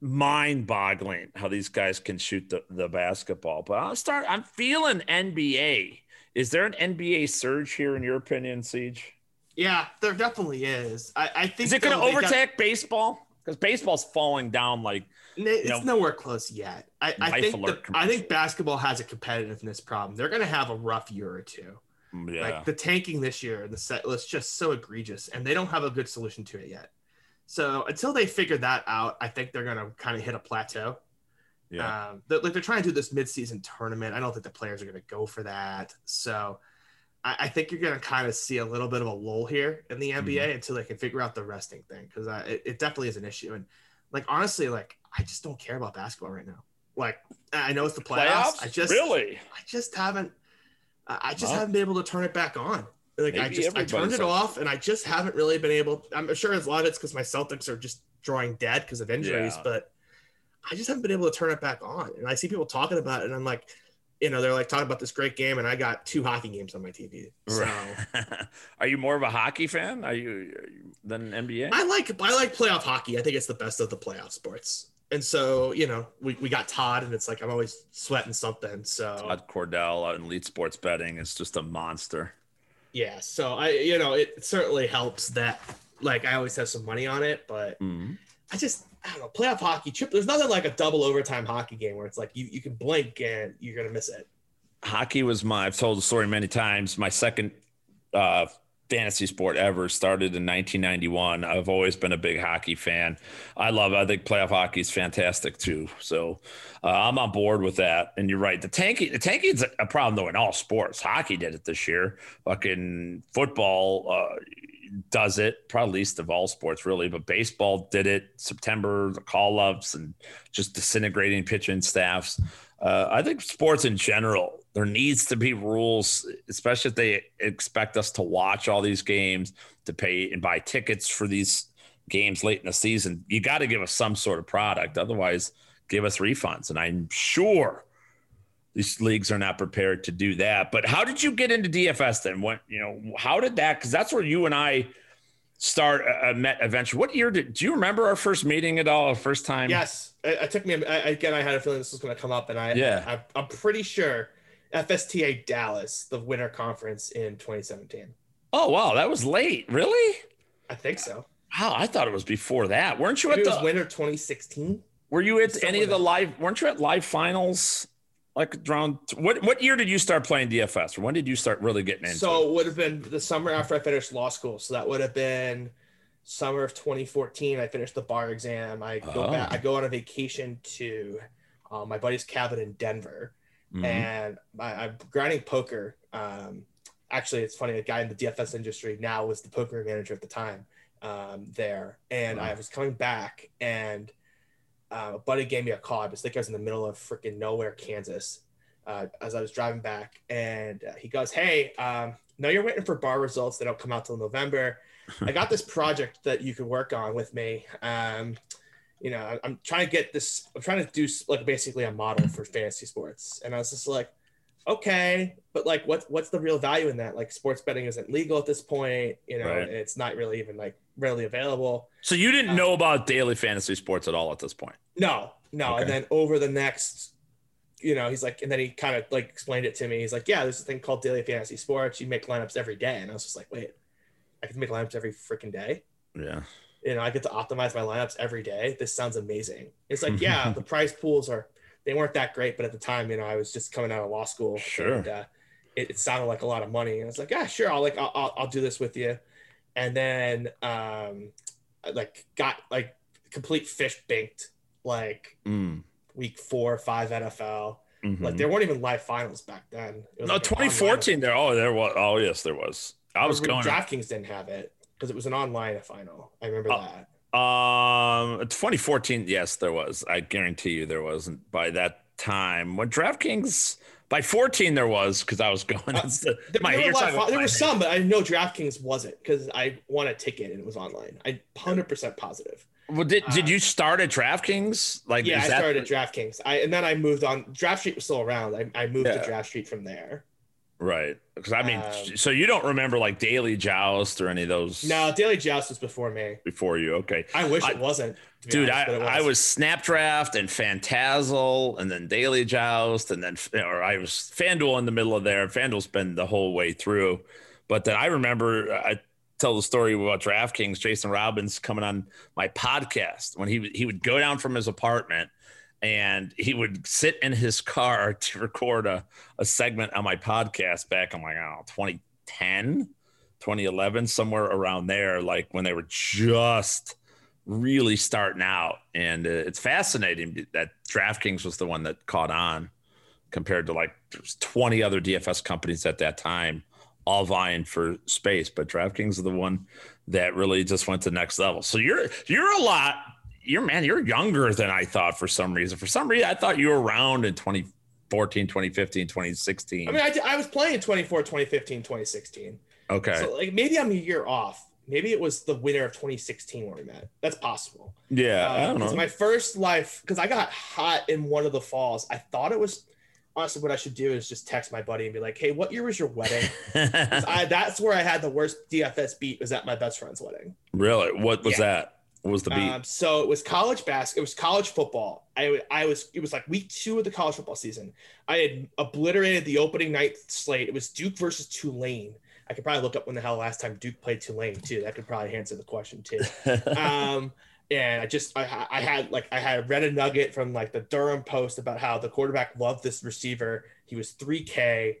mind-boggling how these guys can shoot the, the basketball. But I'll start. I'm feeling NBA. Is there an NBA surge here, in your opinion, Siege? Yeah, there definitely is. I, I think. Is it going to overtake got... baseball? Because baseball's falling down like it's know, nowhere close yet. I, I think the, I think basketball has a competitiveness problem. They're going to have a rough year or two. Mm, yeah. Like the tanking this year, and the set was just so egregious, and they don't have a good solution to it yet. So until they figure that out, I think they're going to kind of hit a plateau. Yeah. Um, they're, like they're trying to do this midseason tournament. I don't think the players are going to go for that. So I, I think you're going to kind of see a little bit of a lull here in the NBA mm-hmm. until they can figure out the resting thing because it, it definitely is an issue. And like honestly, like I just don't care about basketball right now. Like I know it's the playoffs. playoffs? I just really, I just haven't, I just haven't been able to turn it back on. Like I just, I turned it off, and I just haven't really been able. I'm sure a lot of it's because my Celtics are just drawing dead because of injuries, yeah. but I just haven't been able to turn it back on. And I see people talking about it, and I'm like, you know, they're like talking about this great game, and I got two hockey games on my TV. So, are you more of a hockey fan? Are you, are you than NBA? I like I like playoff hockey. I think it's the best of the playoff sports and so you know we, we got todd and it's like i'm always sweating something. So todd cordell out Elite Sports betting is just a monster. Yeah. So i you know it certainly helps that like i always have some money on it but mm-hmm. i just i don't know playoff hockey trip there's nothing like a double overtime hockey game where it's like you, you can blink and you're gonna miss it. Hockey was my i've told the story many times. My second uh fantasy sport ever started in 1991 i've always been a big hockey fan. I love i think playoff hockey is fantastic too. So uh, i'm on board with that. And you're right the tanking the tanking is a problem though in all sports. Hockey did it this year. Fucking football uh, does it probably least of all sports really but baseball did it. September the call-ups and just disintegrating pitching staffs uh, i think sports in general there needs to be rules, especially if they expect us to watch all these games, to pay and buy tickets for these games late in the season. You got to give us some sort of product. Otherwise, give us refunds. And I'm sure these leagues are not prepared to do that. But how did you get into DFS then? What, you know, how did that? Because that's where you and I start uh, uh, met eventually. What year did do you remember our first meeting at all? First time? Yes, it, it took me. I, again, I had a feeling this was going to come up, and I yeah, I, I'm pretty sure FSTA Dallas, the winter conference in 2017. Oh wow, that was late. Really? I think so. Wow, I thought it was before that. Weren't you Maybe at the winter 2016? Were you at any of the live? Weren't you at live finals? Like around what? What year did you start playing DFS? Or when did you start really getting into? So it would have been the summer after I finished law school. So that would have been summer of 2014. I finished the bar exam. I go oh. back. I go on a vacation to uh, my buddy's cabin in Denver mm-hmm. and I, am grinding poker. Um, actually, it's funny. A guy in the DFS industry now was the poker manager at the time um, there, and I was coming back, and uh, a buddy gave me a call. I was think I was in the middle of freaking nowhere, Kansas, uh, as I was driving back, and uh, he goes, "Hey, um, know you're waiting for bar results. that don't come out till November. I got this project that you could work on with me." Um, you know, I'm trying to get this, I'm trying to do like basically a model for fantasy sports. And I was just like, okay, but like, what's what's the real value in that? Like sports betting isn't legal at this point, you know, right. it's not really even like readily available. So you didn't um, know about daily fantasy sports at all at this point? No, no. Okay. And then over the next, you know, he's like, and then he kind of like explained it to me. He's like, yeah, there's a thing called daily fantasy sports. You make lineups every day. And I was just like, wait, I can make lineups every freaking day. Yeah you know, I get to optimize my lineups every day. This sounds amazing. It's like, yeah, the prize pools are they weren't that great, but at the time, you know, I was just coming out of law school. Sure. And, uh, it, it sounded like a lot of money, and I was like, yeah, sure, I'll like I'll, I'll, I'll do this with you. And then um, like got like complete fish banked like Mm. week four, five NFL. Mhm. Like there weren't even live finals back then. No, like an online- 2014. There. Oh, there was. Oh, yes, there was. I was going. DraftKings didn't have it because it was an online final. I remember Oh. that. Um, 2014. Yes, there was. I guarantee you there wasn't by that time. When DraftKings by 14 there was because I was going. It's the, There, my, there were, you're live talking fi- about there were some, but I know DraftKings wasn't because I won a ticket and it was online. I 100% positive. Well, did did uh, you start at DraftKings? Like, Yeah, I that started at DraftKings. I and then I moved on. Draft Street was still around. I, I moved Yeah. to Draft Street from there. Right? Because I mean, Um, so you don't remember like Daily Joust or any of those? No, Daily Joust was before me. before you. Okay, I wish I- it wasn't. dude, honest, I, it I was Snapdraft and Fantazzle and then Daily Joust and then or I was FanDuel in the middle of there. FanDuel's been the whole way through, but then I remember I tell the story about DraftKings. Jason Robins coming on my podcast when he would- he would go down from his apartment and he would sit in his car to record a, a segment on my podcast back in like know 2010 2011 somewhere around there like when they were just really starting out. And uh, it's fascinating that DraftKings was the one that caught on compared to like there's 20 other DFS companies at that time all vying for space. But DraftKings is the one that really just went to the next level. So you're you're a lot you're man you're younger than I thought for some reason for some reason I thought you were around in 2014 2015 2016 I mean, I, I was playing in 24, 2015, 2016. okay So like maybe I'm a year off. Maybe it was the winter of 2016 where we met. That's possible. yeah I Uh, don't 'cause know My first life, because I got hot in one of the falls. I thought it was honestly what I should do is just text my buddy and be like, "Hey, what year was your wedding?" I, that's where I had the worst DFS beat. Was at my best friend's wedding. really what was Yeah. that what was the beat Um, so it was college basket. It was college football. I, I was. It was like week two of the college football season. I had obliterated the opening night slate. It was Duke versus Tulane. I could probably look up when the hell last time Duke played Tulane too. That could probably answer the question too. um, and I just I, I had like I had read a nugget from like the Durham Post about how the quarterback loved this receiver. He was 3K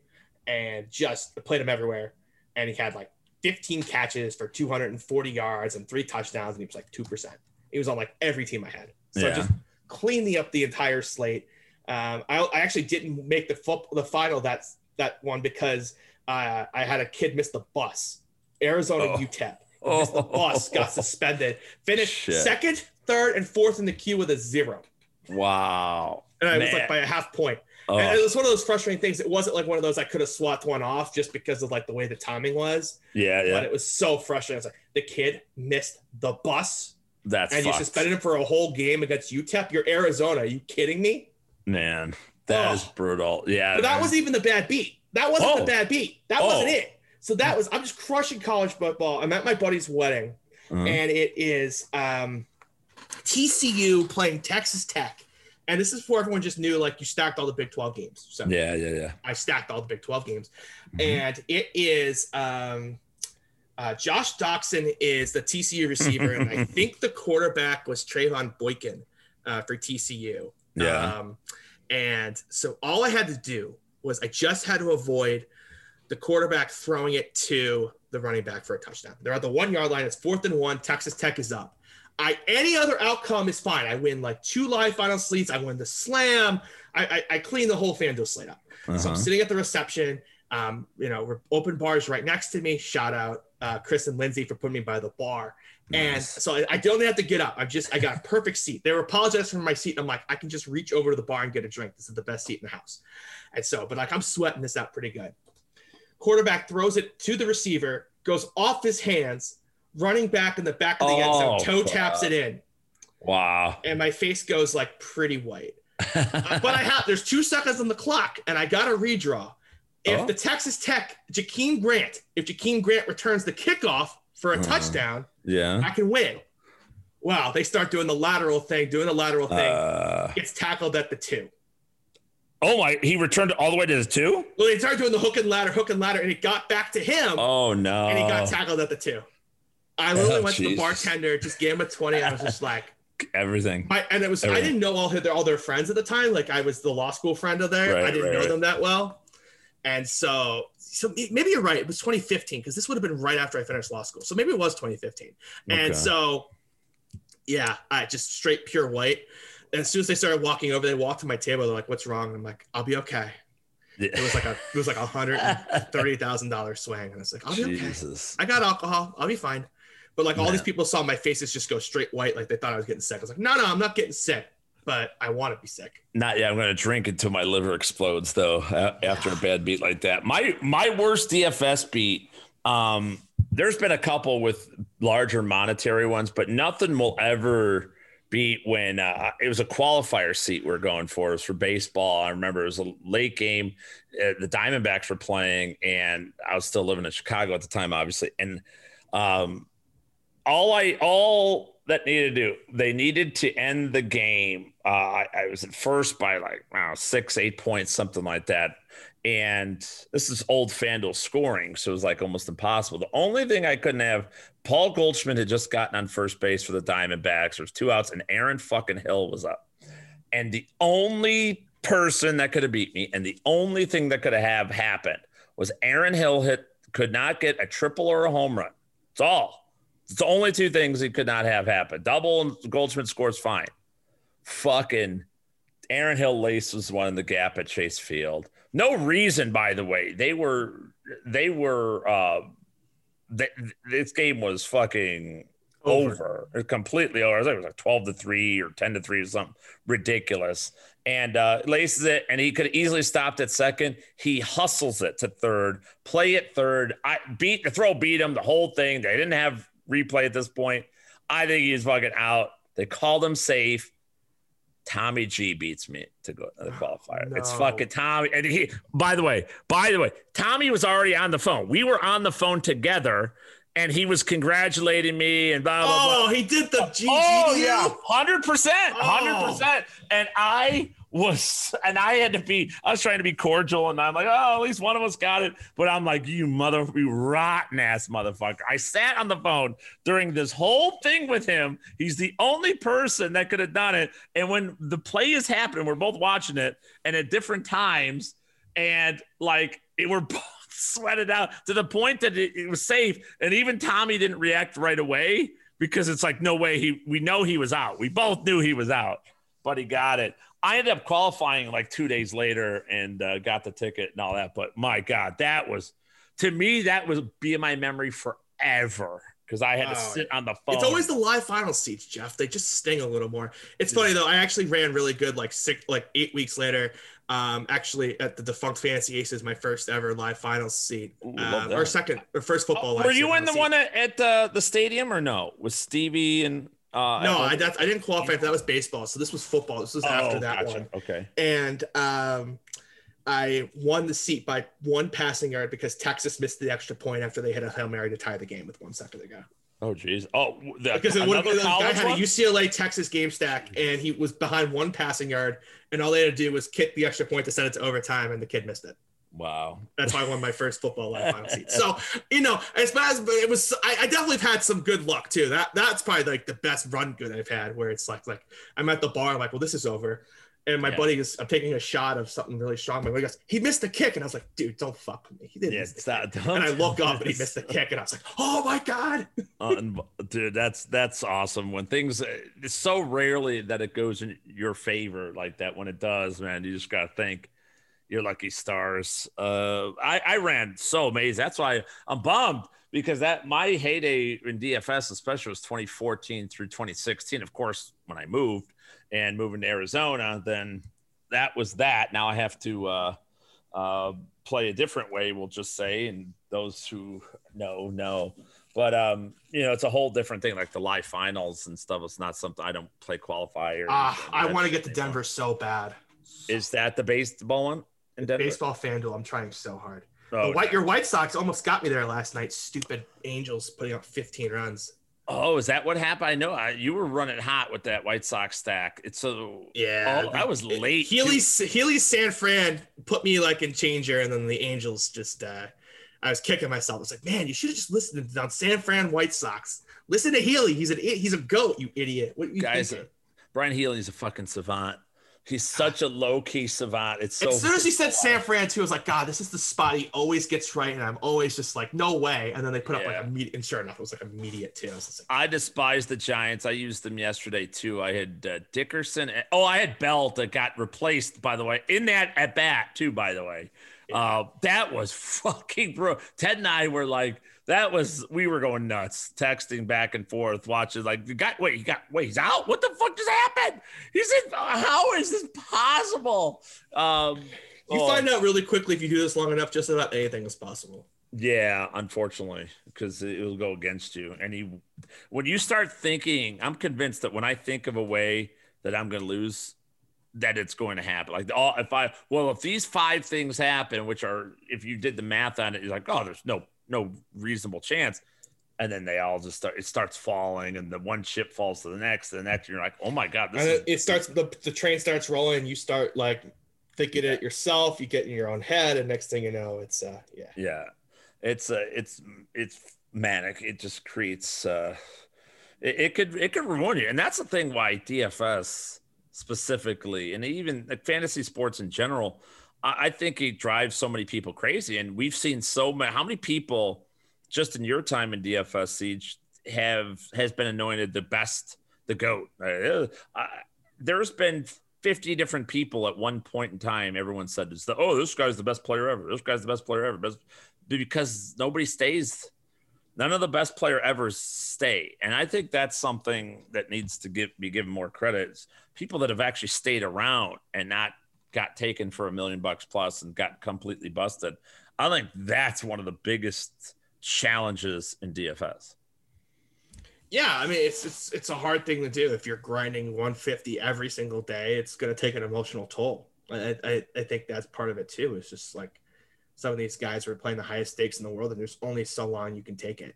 and just played him everywhere. And he had like 15 catches for 240 yards and three touchdowns, and he was like two percent. He was on like every team I had. So Yeah. just cleaned the up the entire slate. Um, I, I actually didn't make the foot, the final that that one because uh, I had a kid miss the bus. Arizona Oh. UTEP. He missed the bus, got suspended. Finished Shit. second, third, and fourth in the queue with a zero. wow And I was like by a half point. Oh. And it was one of those frustrating things. It wasn't like one of those I could have swapped one off just because of like the way the timing was. yeah yeah But it was so frustrating. I was like, the kid missed the bus that's and you suspended him for a whole game against UTEP. You're Arizona. Are you kidding me? man that Oh. is brutal yeah But that man. wasn't even the bad beat. That wasn't Oh. the bad beat. That Oh. wasn't it. So that was I'm just crushing college football. I'm at my buddy's wedding, Mhm. and it is um, TCU playing Texas Tech. And this is before everyone just knew like you stacked all the Big 12 games. So yeah yeah yeah I stacked all the Big 12 games. Mhm. And it is um, uh, Josh Doctson is the TCU receiver, and I think the quarterback was Trevone Boykin uh, for TCU. Yeah. Um, and so all I had to do was I just had to avoid the quarterback throwing it to the running back for a touchdown. They're at the one yard line. It's fourth and one. Texas Tech is up. I any other outcome is fine. I win like two live final sleeps. I win the slam. I I, I clean the whole FanDuel slate up. So Uh-huh. I'm sitting at the reception. Um, you know, we're- open bars right next to me. Shout out uh, Chris and Lindsay for putting me by the bar. And Nice. so I, I don't have to get up. I'm just I got a perfect seat. They were apologizing for my seat. I'm like, I can just reach over to the bar and get a drink. This is the best seat in the house. And so, but like I'm sweating this out pretty good. Quarterback throws it to the receiver, goes off his hands, running back in the back of the end zone, Oh, toe taps it in, wow and my face goes like pretty white. but I have there's two seconds on the clock, and I got a redraw. If Oh. the Texas Tech Jakeem Grant, if Jakeem Grant returns the kickoff for a Mhm. touchdown, yeah I can win. Wow, they start doing the lateral thing, doing the lateral thing. uh, Gets tackled at the two. oh my he returned all the way to the two Well, they started doing the hook and ladder, hook and ladder, and it got back to him, oh no and he got tackled at the two. I literally Oh, went to the bartender, just gave him a twenty. I was just like, Everything. I, and it was I didn't know all their all their friends at the time. Like I was the law school friend of there. Right, I didn't right, know right. them that well, and so so maybe you're right. It was 2015 because this would have been right after I finished law school. So maybe it was 2015. Okay. And so yeah, I just straight pure white. And as soon as they started walking over, they walked to my table. They're like, "What's wrong?" And I'm like, "I'll be okay." It was like a it was like a hundred thirty thousand dollar swing, and I was like, "I'll be okay." I got alcohol. I'll be fine. But like all these people saw my faces just go straight white, like they thought I was getting sick. I was like, no, no, I'm not getting sick, but I want to be sick. Not yet. I'm going to drink until my liver explodes, though. After a bad beat like that, my my worst DFS beat. Um, there's been a couple with larger monetary ones, but nothing will ever beat when uh, it was a qualifier seat we're going for. It was for baseball. I remember it was a late game. Uh, the Diamondbacks were playing, and I was still living in Chicago at the time, obviously. And um, all I all that needed to do, they needed to end the game. Uh, I, I was at first by like know, six, eight points, something like that. And this is old FanDuel scoring, so it was like almost impossible. The only thing I couldn't have, Paul Goldschmidt had just gotten on first base for the Diamondbacks. There was two outs, and Aaron fucking Hill was up. And the only person that could have beat me, and the only thing that could have happened was Aaron Hill hit could not get a triple or a home run. It's all. It's the only two things he could not have happen. Double and Goldschmidt scores fine. Fucking Aaron Hill laces one in the gap at Chase Field. No reason, by the way. They were they were uh th- this game was fucking over, completely over. I think it was like 12 to 3 or 10 to 3 or something ridiculous. And uh, laces it, and he could have easily stopped at second. He hustles it to third, play at third. I beat the throw, beat him, the whole thing. They didn't have replay at this point. I think he's fucking out. They called him safe. Tommy G beats me to go to the qualifier. It's fucking Tommy. And he, by the way, by the way, Tommy was already on the phone. We were on the phone together, and he was congratulating me and blah blah blah. Oh, he did the GG. Oh yeah, hundred percent, Oh. hundred percent. And I was, and I had to be. I was trying to be cordial, and I'm like, oh, at least one of us got it. But I'm like, you mother, you rotten ass motherfucker. I sat on the phone during this whole thing with him. He's the only person that could have done it. And when the play is happening, we're both watching it, and at different times, and like it, we're both sweated out to the point that it, it was safe. And even Tommy didn't react right away because it's like no way he we know he was out. We both knew he was out, but he got it. I ended up qualifying like two days later and uh, got the ticket and all that. But my God, that was to me that was be in my memory forever because I had to Oh, sit on the phone. It's always the live final seats, Jeff. They just sting a little more. It's funny though. I actually ran really good like six, like eight weeks later. Um, actually at the defunct Fantasy Aces, my first ever live finals seat, Ooh, um, or second or first football. live Were you in the seat. one at, at uh, the stadium or no? With Stevie and uh, No, at- I, that's, I didn't qualify. That was baseball. So this was football. This was Oh, after that gotcha. one. Okay. and um, I won the seat by one passing yard because Texas missed the extra point after they hit a hail mary to tie the game with one second to go. Oh geez. Oh, the, Because it would the guy had a? UCLA Texas game stack and he was behind one passing yard, and all they had to do was kick the extra point to send it to overtime, and the kid missed it. Wow. That's why I won my first football live final seat. So you know, as bad as but it was, I, I definitely have had some good luck too. That that's probably like the best run good I've had, where it's like like I'm at the bar, I'm like, well, this is over. And my Yeah. buddy is, I'm taking a shot of something really strong. My buddy goes, he missed the kick. And I was like, dude, don't fuck with me. He didn't Yeah, miss the it's not. kick. And I look up and he missed the kick. And I was like, oh my God. Dude that's that's awesome when things it's so rarely that it goes in your favor like that when it does man you just gotta think you're lucky stars uh i i ran so amazing that's why i'm bummed because that my heyday in dfs especially was 2014 through 2016 of course when i moved and moving to arizona then that was that now i have to uh uh play a different way we'll just say and those who know know but um, you know, it's a whole different thing. Like the live finals and stuff. It's not something I don't play qualifiers. Ah, and I want to get to. Denver so bad. Is that the baseball one Denver? Baseball FanDuel, I'm trying so hard. Oh, White, your White Sox almost got me there last night. Stupid Angels putting up 15 runs. oh, is that what happened? I know I, you were running hot with that White Sox stack. It's so Yeah. Oh, that was late. Healy, Healy San Fran put me like in changer, and then the Angels just, uh, I was kicking myself. I was like, man, you should have just listened to on San Fran White Sox. Listen to Healy. He's an he's a goat. You idiot. What you guys? thinking? Brian Healy's a fucking savant. He's such a low key savant. It's so. As soon as he said San Fran too, I was like, God, this is the spot he always gets right, and I'm always just like, no way. And then they put up Yeah. like immediate, and sure enough, it was like immediate too. I like, I despise the Giants. I used them yesterday too. I had uh, Dickerson. Oh, I had Bell that got replaced. By the way, in that at bat too. By the way, uh, that was fucking bro. Ted and I were like, that was we were going nuts, texting back and forth, watching like the guy. Wait, he got wait, he's out. What the fuck just happened? He's in. How is this possible? Um, you oh. find out really quickly if you do this long enough, just about anything is possible. Yeah, unfortunately, because it will go against you. And you, when you start thinking, I'm convinced that when I think of a way that I'm going to lose, that it's going to happen. Like, all if I, well, if these five things happen, which are, if you did the math on it, you're like, oh, there's no, no reasonable chance. And then they all just start, it starts falling, and the one chip falls to the next, to the next. And you're like, oh my God, this And is it, starts the, the train starts rolling. You start like thinking it yourself. You get in your own head, and next thing you know, it's uh yeah. yeah it's uh it's it's manic it just creates uh it, it could it could ruin you and that's the thing why dfs specifically and even like fantasy sports in general I, think it drives so many people crazy. And we've seen so many how many people just in your time in dfs siege have has been anointed the best the goat. Uh, there's been 50 different people at one point in time everyone said the oh this guy's the best player ever. This guy's the best player ever. Best because nobody stays none of the best player ever stay. And i think that's something that needs to give be given more credit. It's people that have actually stayed around and not got taken for a million bucks plus and got completely busted i think that's one of the biggest challenges in dfs Yeah, I mean it's it's it's a hard thing to do if you're grinding 150 every single day. It's going to take an emotional toll. I, I I think that's part of it too. It's just like some of these guys are playing the highest stakes in the world, and there's only so long you can take it,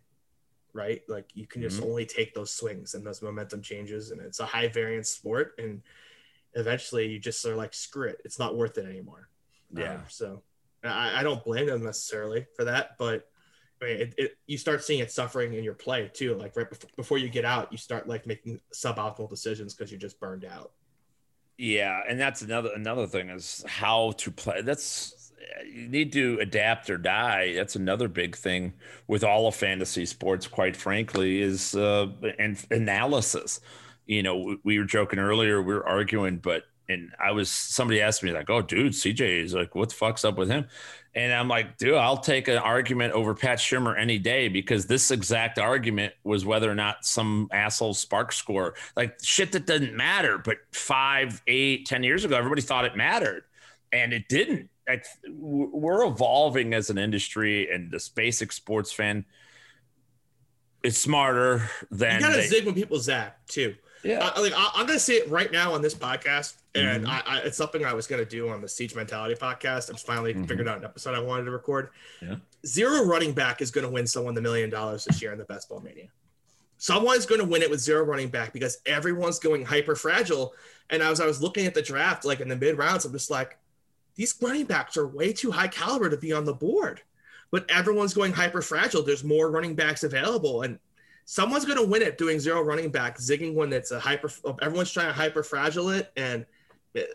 right? Like you can just mm-hmm. only take those swings and those momentum changes, and it's a high variance sport, and eventually you just are like, screw it, it's not worth it anymore. Yeah. Um, so I, I don't blame them necessarily for that, but I mean, it, it, you start seeing it suffering in your play too. Like right before, before you get out, you start like making suboptimal decisions because you're just burned out. Yeah, and that's another another thing is how to play. That's you need to adapt or die. That's another big thing with all of fantasy sports. Quite frankly, is uh, and analysis. You know, we, we were joking earlier. We were arguing, but and I was somebody asked me like, "Oh, dude, CJ is like, what the fuck's up with him?" And I'm like, dude, I'll take an argument over Pat Shimmer any day because this exact argument was whether or not some asshole SPARQ score, like shit that doesn't matter. But five, eight, ten years ago, everybody thought it mattered, and it didn't. Like, we're evolving as an industry, and this basic sports fan is smarter than You gotta they- zig when people zap too. Yeah. I, like I, I'm gonna say it right now on this podcast, and Mhm. I, I, it's something I was gonna do on the Siege Mentality podcast. I've finally Mhm. figured out an episode I wanted to record. Yeah. Zero running back is gonna win someone the million dollars this year in the Best Ball Mania. Someone's gonna win it with zero running back because everyone's going hyper fragile. And as I was looking at the draft, like in the mid rounds, I'm just like, these running backs are way too high caliber to be on the board. But everyone's going hyper fragile. There's more running backs available, and someone's going to win it doing zero running back, zigging when it's a hyper. Everyone's trying to hyper fragile it, and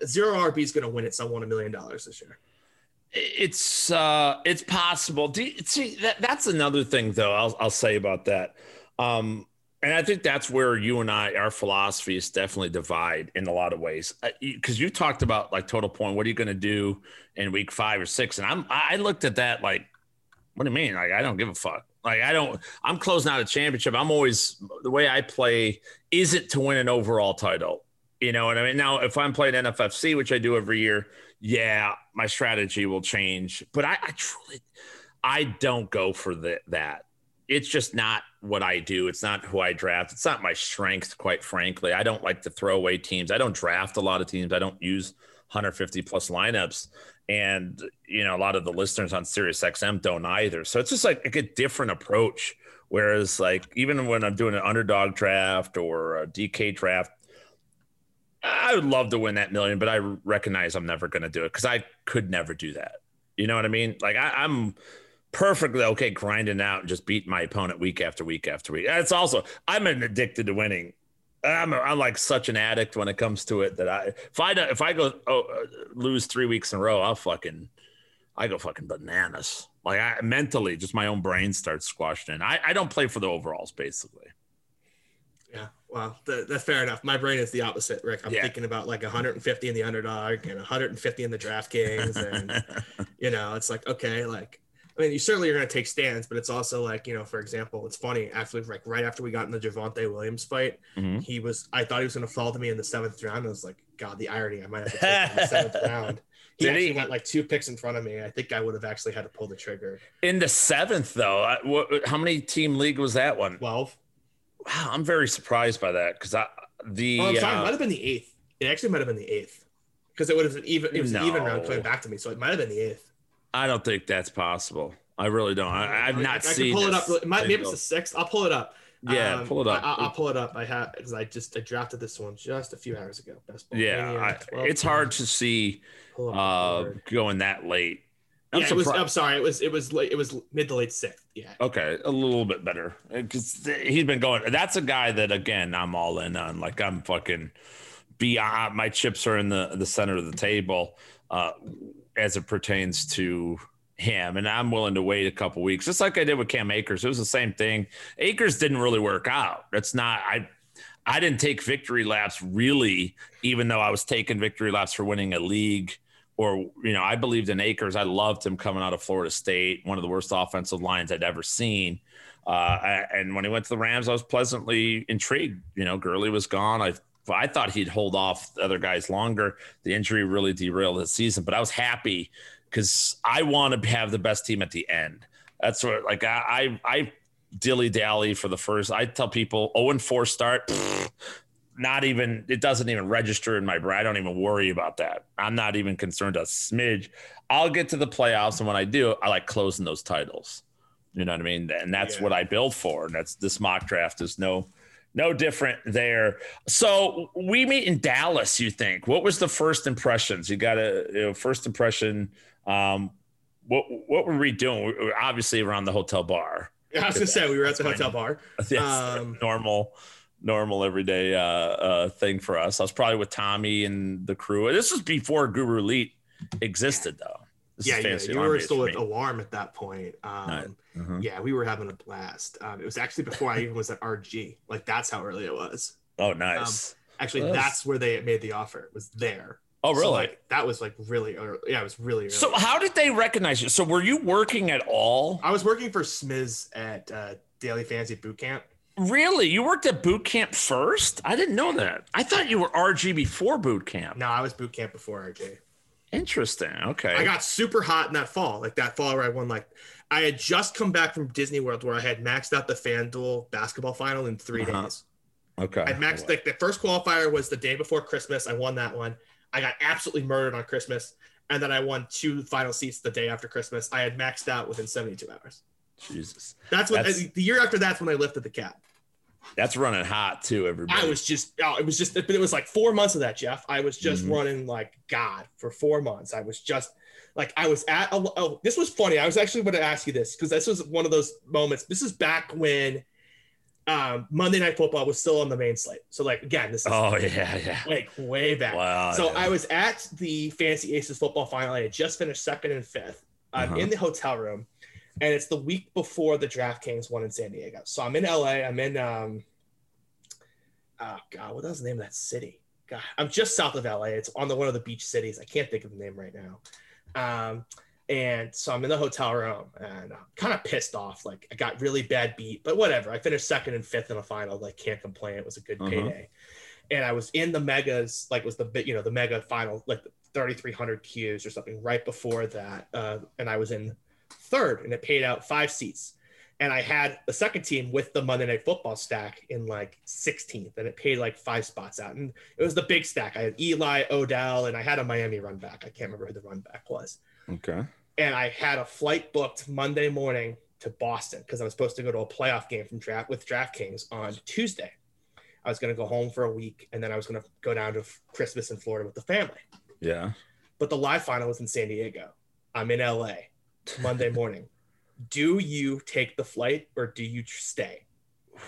zero RB is going to win it. Someone a million dollars this year. it's uh it's possible do you, see that that's another thing though i'll, I'll say about that um and i think that's where you and i our philosophies definitely divide in a lot of ways because you talked about like total point what are you going to do in week five or six and i'm i looked at that like what do you mean like i don't give a fuck like i don't i'm closing out a championship i'm always the way i play is it to win an overall title you know what i mean now if i'm playing nffc which i do every year yeah, my strategy will change. But I, I truly, I don't go for the, that. It's just not what I do. It's not who I draft. It's not my strength, quite frankly. I don't like to throw away teams. I don't draft a lot of teams. I don't use 150 plus lineups. And, you know, a lot of the listeners on Sirius XM don't either. So it's just like, like a different approach. Whereas, like, even when I'm doing an underdog draft or a DK draft, I would love to win that million, but I recognize I'm never going to do it because I could never do that. You know what I mean? Like I, I'm perfectly okay grinding out and just beating my opponent week after week after week. It's also I'm an addicted to winning. I'm, I'm like such an addict when it comes to it that I if I if I go oh, uh, lose three weeks in a row, I'll fucking I go fucking bananas. Like I mentally, just my own brain starts squashing. In. I I don't play for the overalls basically. Yeah, well, th- that's fair enough. My brain is the opposite, Rick. I'm Yeah. thinking about like 150 in the underdog and 150 in the DraftKings, and you know, it's like okay, like I mean, you certainly are going to take stands, but it's also like you know, for example, it's funny. Actually, like right after we got in the Javonte Williams fight, Mhm. he was. I thought he was going to fall to me in the seventh round. I was like, God, the irony! I might have to take him in the seventh round. He Did actually he? went like two picks in front of me. I think I would have actually had to pull the trigger. In the seventh though, I, what, how many team league was that one? Twelve. Wow, I'm very surprised by that because I the Oh, I'm sorry. It uh, might have been the eighth. It actually might have been the eighth because it would have been even. It was an even round coming back to me, so it might have been the eighth. I don't think that's possible. I really don't. I, I've I- not I, I seen. can pull it up. Might, maybe it's the sixth. I'll pull it up. Yeah, Um, pull it up. I, will pull it up. I have because I just I drafted this one just a few hours ago. Best ball. yeah, I, it's hard to see Pull up the uh, going that late. I'm yeah, it was. I'm sorry. It was. It was. Late, it was mid to late sixth. Yeah. Okay, a little bit better because he's been going. That's a guy that again I'm all in on. Like I'm fucking beyond. My chips are in the the center of the table uh, as it pertains to him, and I'm willing to wait a couple weeks, just like I did with Cam Akers. It was the same thing. Akers didn't really work out. That's not I. I didn't take victory laps really, even though I was taking victory laps for winning a league or you know, I believed in Akers. I loved him coming out of Florida State, one of the worst offensive lines I'd ever seen. Uh, and when he went to the Rams, I was pleasantly intrigued. You know, Gurley was gone. I I thought he'd hold off the other guys longer. The injury really derailed his season, but I was happy because I want to have the best team at the end. That's what like I I, I dilly dally for the first. I tell people 0 and 4 start. pfft, not even it doesn't even register in my brain. I don't even worry about that. I'm not even concerned a smidge. I'll get to the playoffs, and when I do, I like closing those titles. You know what I mean? And that's Yeah. what I build for. And that's this mock draft is no no different there. So we meet in Dallas. You think? What was the first impressions? You got a you know, first impression. Um, what what were we doing? We were obviously around the hotel bar. I was gonna say we were at the hotel bar. Yes, Um, normal, normal everyday uh, uh, thing for us. I was probably with Tommy and the crew. This was before Guru Elite existed, though. This Yeah, yeah. You were still for with. Alarm at that point. Um, Right. Mhm. Yeah, we were having a blast. Um, it was actually before I even was at RG. Like that's how early it was. Oh, nice. Actually, Yes. that's where they made the offer. It was there? oh, So, really? like, that was like really early. Yeah, it was really early. so, how did they recognize you? So, were you working at all? I was working for Smiz at uh, Daily Fantasy Boot Camp. Really? You worked at boot camp first? I didn't know that. I thought you were RG before boot camp. No, I was boot camp before RJ. Interesting. Okay. I got super hot in that fall, like that fall where I won. Like I had just come back from Disney World where I had maxed out the FanDuel basketball final in 3 Uh-huh. days. okay. I maxed like the first qualifier was the day before Christmas. I won that one. I got absolutely murdered on Christmas, and then I won two final seats the day after Christmas. I had maxed out within 72 hours. Jesus. That's what That's- the year after. That's when I lifted the cap. That's running hot, too, everybody. I was just, oh, it was just, but it was like four months of that, Jeff. I was just Mhm. running like God for four months. I was just like, I was at, a, oh, this was funny. I was actually going to ask you this because this was one of those moments. This is back when um, Monday Night Football was still on the main slate. So, like, again, this is Oh, yeah, yeah. like way back. Wow. so yeah. I was at the Fantasy Aces football final. I had just finished second and fifth. I'm Uh-huh. in the hotel room, and it's the week before the DraftKings one in San Diego. So I'm in LA. I'm in um, oh god, what was the name of that city? God, I'm just south of LA. It's on the one of the beach cities. I can't think of the name right now. Um, and so I'm in the hotel room and I'm kind of pissed off. Like I got really bad beat, but whatever. I finished second and fifth in a final. Like can't complain. It was a good Uh-huh. payday. And I was in the megas, like was the bit, you know, the mega final, like 3,300 Qs or something right before that. Uh, and I was in third and it paid out five seats. And I had the second team with the Monday Night Football stack in like 16th, and it paid like five spots out. And it was the big stack. I had Eli, Odell, and I had a Miami run back. I can't remember who the run back was Okay. and I had a flight booked Monday morning to Boston because I was supposed to go to a playoff game from draft with DraftKings on Tuesday. I was going to go home for a week and then I was going to go down to Christmas in Florida with the family. Yeah. But the live final was in San Diego. I'm in LA Monday morning. Do you take the flight or do you stay?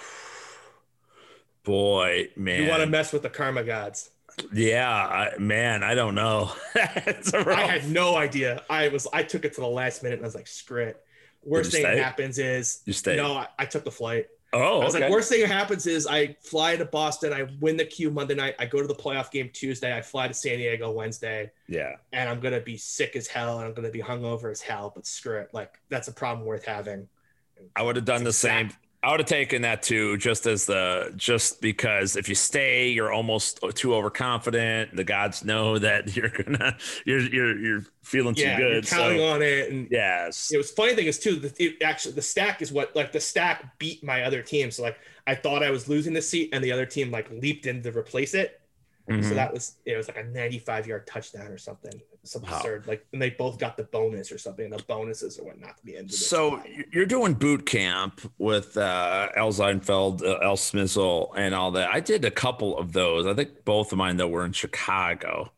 Boy, man. You want to mess with the karma gods. Yeah, I, man, I don't know. I had no idea. I was I took it to the last minute and I was like, screw it. Worst thing that happens is you stay. No, I, I took the flight. Oh, I was okay. like, worst thing that happens is I fly to Boston, I win the Q Monday night, I go to the playoff game Tuesday, I fly to San Diego Wednesday. Yeah. And I'm gonna be sick as hell and I'm gonna be hungover as hell, but screw it. Like that's a problem worth having. I would have done the same. I would have taken that too, just as the just because if you stay, you're almost too overconfident. The gods know that you're gonna you're you're you're feeling yeah, too good. You're counting so, on it, and yes, it was funny thing is too. The, it actually the stack is what like the stack beat my other team. So like I thought I was losing the seat, and the other team like leaped in to replace it. Mm-hmm. So that was it was like a 95 yard touchdown or something. Some wow. absurd. Like and they both got the bonus or something. The bonuses or whatnot to the end. So you're doing boot camp with uh, Al Zeidenfeld, uh, Al Smizzle, and all that. I did a couple of those. I think both of mine though were in Chicago.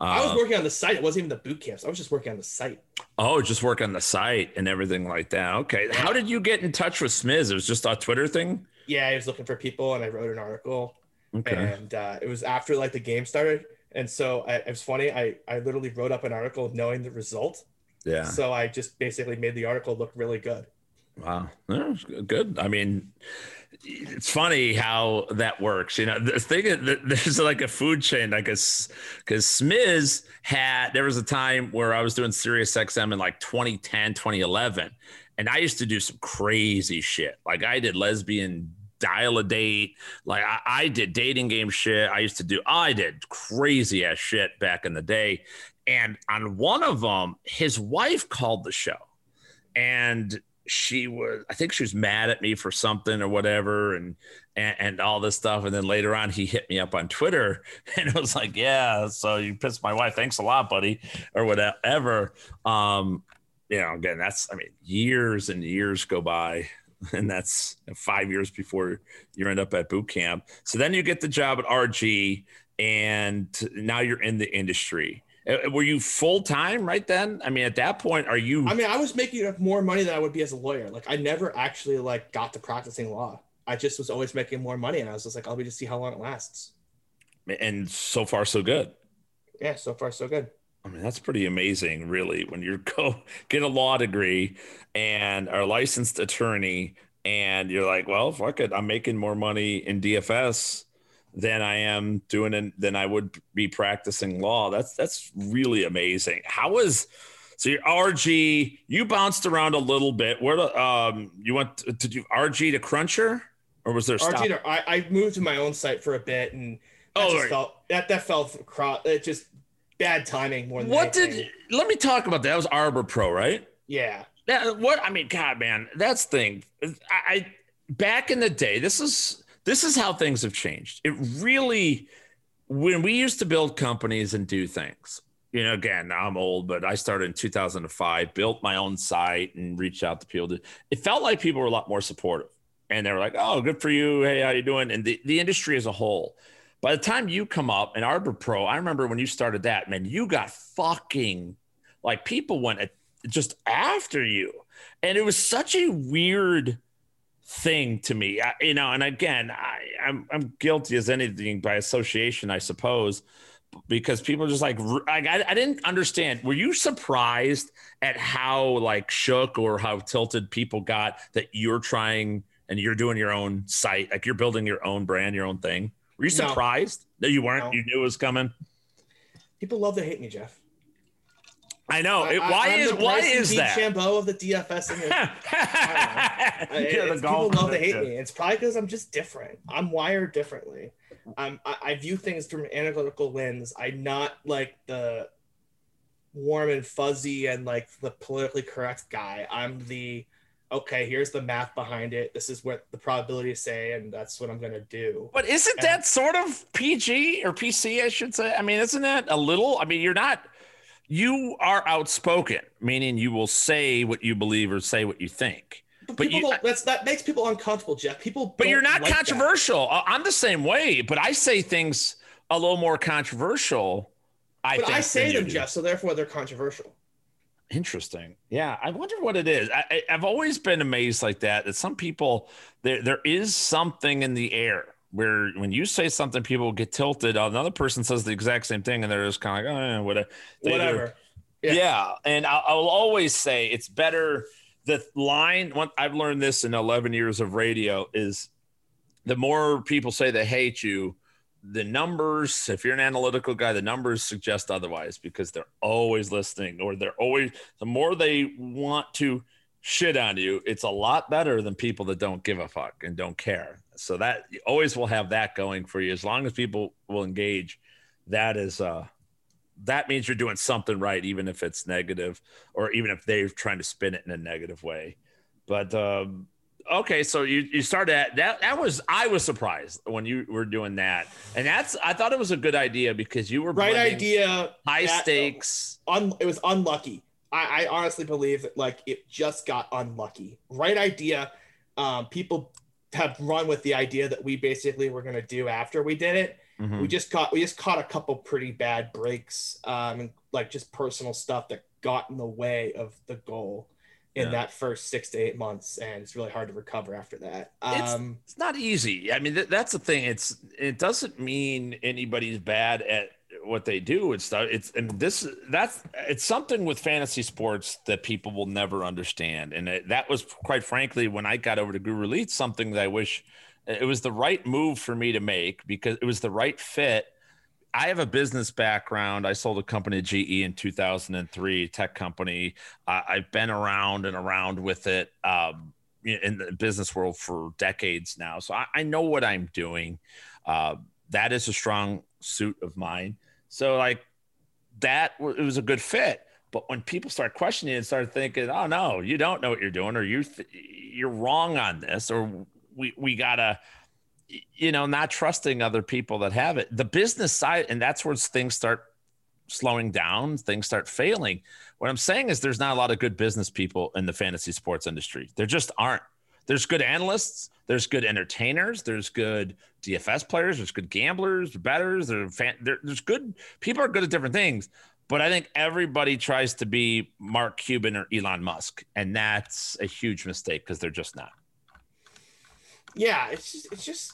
Uh, I was working on the site. It wasn't even the boot camps. I was just working on the site. Oh, just work on the site and everything like that. Okay. How did you get in touch with Smiz? It was just a Twitter thing. Yeah, I was looking for people, and I wrote an article. Okay. And uh, it was after like the game started, and so I, it was funny. I I literally wrote up an article knowing the result. Yeah. So I just basically made the article look really good. Wow, yeah, good. I mean, it's funny how that works. You know, the thing is, there's like a food chain, like a because Smiz had. There was a time where I was doing Sirius XM in like 2010, 2011, and I used to do some crazy shit. Like I did lesbian dial a date. Like I, I, did dating game shit. I used to do, I did crazy ass shit back in the day. And on one of them, his wife called the show and she was, I think she was mad at me for something or whatever. And, and, and all this stuff. And then later on, he hit me up on Twitter and it was like, yeah, so you pissed my wife. Thanks a lot, buddy, or whatever. Um, you know, again, that's, I mean, years and years go by and that's five years before you end up at boot camp. So then you get the job at RG, and now you're in the industry. Uh, were you full time right then? I mean, at that point, are you? I mean, I was making more money than I would be as a lawyer. Like, I never actually like got to practicing law. I just was always making more money, and I was just like, I'll be just see how long it lasts. And so far, so good. Yeah, so far, so good. I mean, that's pretty amazing, really, when you go get a law degree and are a licensed attorney, and you're like, well, fuck it, I'm making more money in DFS than I am doing it than I would be practicing law. That's that's really amazing. How was so your RG? You bounced around a little bit. Where um you went to, do RG to Cruncher, or was there RG? To, I, I moved to my own site for a bit, and that oh, right. felt that that felt it just bad timing more than what anything. did let me talk about that. That was Arbor Pro, right? Yeah. That what I mean, God, man, that's thing. I, I back in the day, this is this is how things have changed. It really when we used to build companies and do things, you know, again, I'm old, but I started in 2005, built my own site and reached out to people. It felt like people were a lot more supportive and they were like, oh, good for you. Hey, how you doing? And the, the industry as a whole. By the time you come up in Arbor Pro, I remember when you started that, man, you got fucking like people went just after you. And it was such a weird thing to me, I, you know. And again, I, I'm I'm guilty as anything by association, I suppose, because people just like, like I, I didn't understand. Were you surprised at how like shook or how tilted people got that you're trying and you're doing your own site, like you're building your own brand, your own thing? Were you surprised no. that you weren't? No. You knew it was coming. People love to hate me, Jeff. I know. It, why I, is why is that? Shambo of the DFS. in I, people love to hate me. It's probably because I'm just different. I'm wired differently. I'm, I, I view things from an analytical lens. I'm not like the warm and fuzzy and like the politically correct guy. I'm the okay, here's the math behind it. This is what the probabilities say, and that's what I'm going to do. But isn't and, that sort of PG or PC, I should say? I mean, isn't that a little? I mean, you're not, you are outspoken, meaning you will say what you believe or say what you think. But, but you, that's that makes people uncomfortable, Jeff. People, but you're not like controversial. That. I'm the same way, but I say things a little more controversial. I but I say them, do. Jeff, so therefore they're controversial. Interesting. Yeah, I wonder what it is. I, have always been amazed like that. That some people there there is something in the air where when you say something, people get tilted. Uh, another person says the exact same thing, and they're just kind of like, oh, whatever. Whatever. Yeah. yeah. and I'll, I'll always say it's better. The line. One, I've learned this in 11 years of radio is the more people say they hate you, the numbers, if you're an analytical guy, the numbers suggest otherwise because they're always listening or they're always, the more they want to shit on you, it's a lot better than people that don't give a fuck and don't care. So that you always will have that going for you. As long as people will engage, that is, uh, that means you're doing something right, even if it's negative or even if they're trying to spin it in a negative way. But, um, okay, so you you started at that. That was I was surprised when you were doing that, and that's I thought it was a good idea because you were right idea, high that, stakes. Un, it was unlucky. I, I honestly believe that like it just got unlucky. Right idea. Um, people have run with the idea that we basically were going to do after we did it. Mm-hmm. We just caught we just caught a couple pretty bad breaks, um, like just personal stuff that got in the way of the goal in yeah. that first six to eight months, and it's really hard to recover after that. Um, it's, it's not easy. I mean, th- that's the thing. It's it doesn't mean anybody's bad at what they do. It's it's and this that's it's something with fantasy sports that people will never understand, and it, that was quite frankly when I got over to Guru Elite something that I wish it was the right move for me to make because it was the right fit I have a business background. I sold a company to GE in 2003, tech company. Uh, I've been around and around with it um, in the business world for decades now. So I, I know what I'm doing. Uh, that is a strong suit of mine. So like that, it was a good fit. But when people start questioning and start thinking, "Oh no, you don't know what you're doing," or you th- you're wrong on this, or we we gotta you know, not trusting other people that have it. The business side, and that's where things start slowing down, things start failing. What I'm saying is there's not a lot of good business people in the fantasy sports industry. There just aren't. There's good analysts, there's good entertainers, there's good DFS players, there's good gamblers, betters, there, there's good people are good at different things. But I think everybody tries to be Mark Cuban or Elon Musk, and that's a huge mistake because they're just not yeah, it's just it's just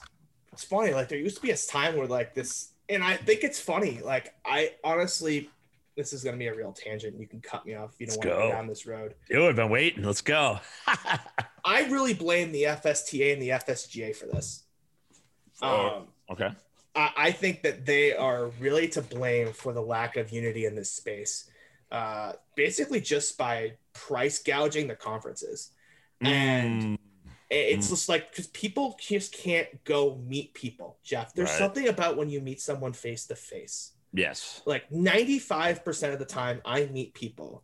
it's funny. Like there used to be a time where like this, and I think it's funny. Like I honestly, this is gonna be a real tangent. You can cut me off if you don't want to go down this road. You have been waiting. Let's go. I really blame the FSTA and the FSGA for this. Oh, um, okay. I, I think that they are really to blame for the lack of unity in this space. Uh, basically, just by price gouging the conferences. And mm. It's mm. just like because people just can't go meet people, Jeff. There's right. something about when you meet someone face to face. Yes. Like 95% of the time, I meet people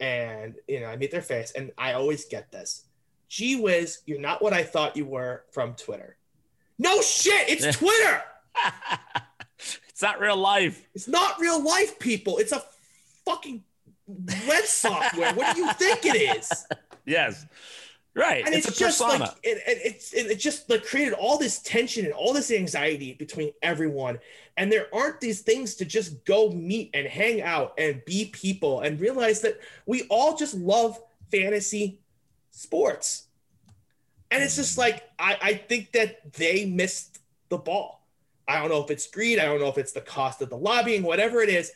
and, you know, I meet their face and I always get this. Gee whiz, you're not what I thought you were from Twitter. No shit, it's Twitter. it's not real life. It's not real life, people. It's a fucking web software. what do you think it is? Yes. Right. And it's, it's just persona. like it, it, it's it just like created all this tension and all this anxiety between everyone. And there aren't these things to just go meet and hang out and be people and realize that we all just love fantasy sports. And it's just like I, I think that they missed the ball. I don't know if it's greed, I don't know if it's the cost of the lobbying, whatever it is.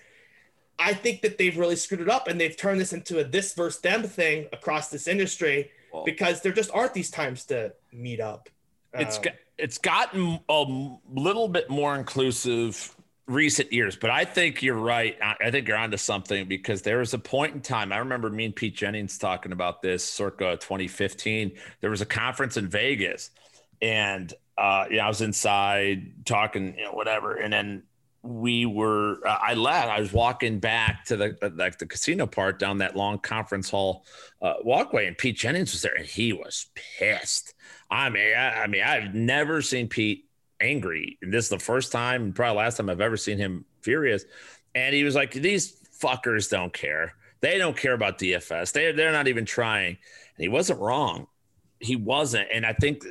I think that they've really screwed it up and they've turned this into a this versus them thing across this industry well, because there just aren't these times to meet up. It's um, it's gotten a little bit more inclusive recent years, but I think you're right. I think you're onto something because there was a point in time. I remember me and Pete Jennings talking about this circa 2015. There was a conference in Vegas, and uh, yeah, I was inside talking, you know, whatever, and then we were uh, i left i was walking back to the uh, like the casino part down that long conference hall uh, walkway and pete jennings was there and he was pissed. I mean I, I, mean i've never seen pete angry. And this is the first time probably last time i've ever seen him furious. And he was like these fuckers don't care. They don't care about dfs they, they're not even trying. And he wasn't wrong. He wasn't. And i think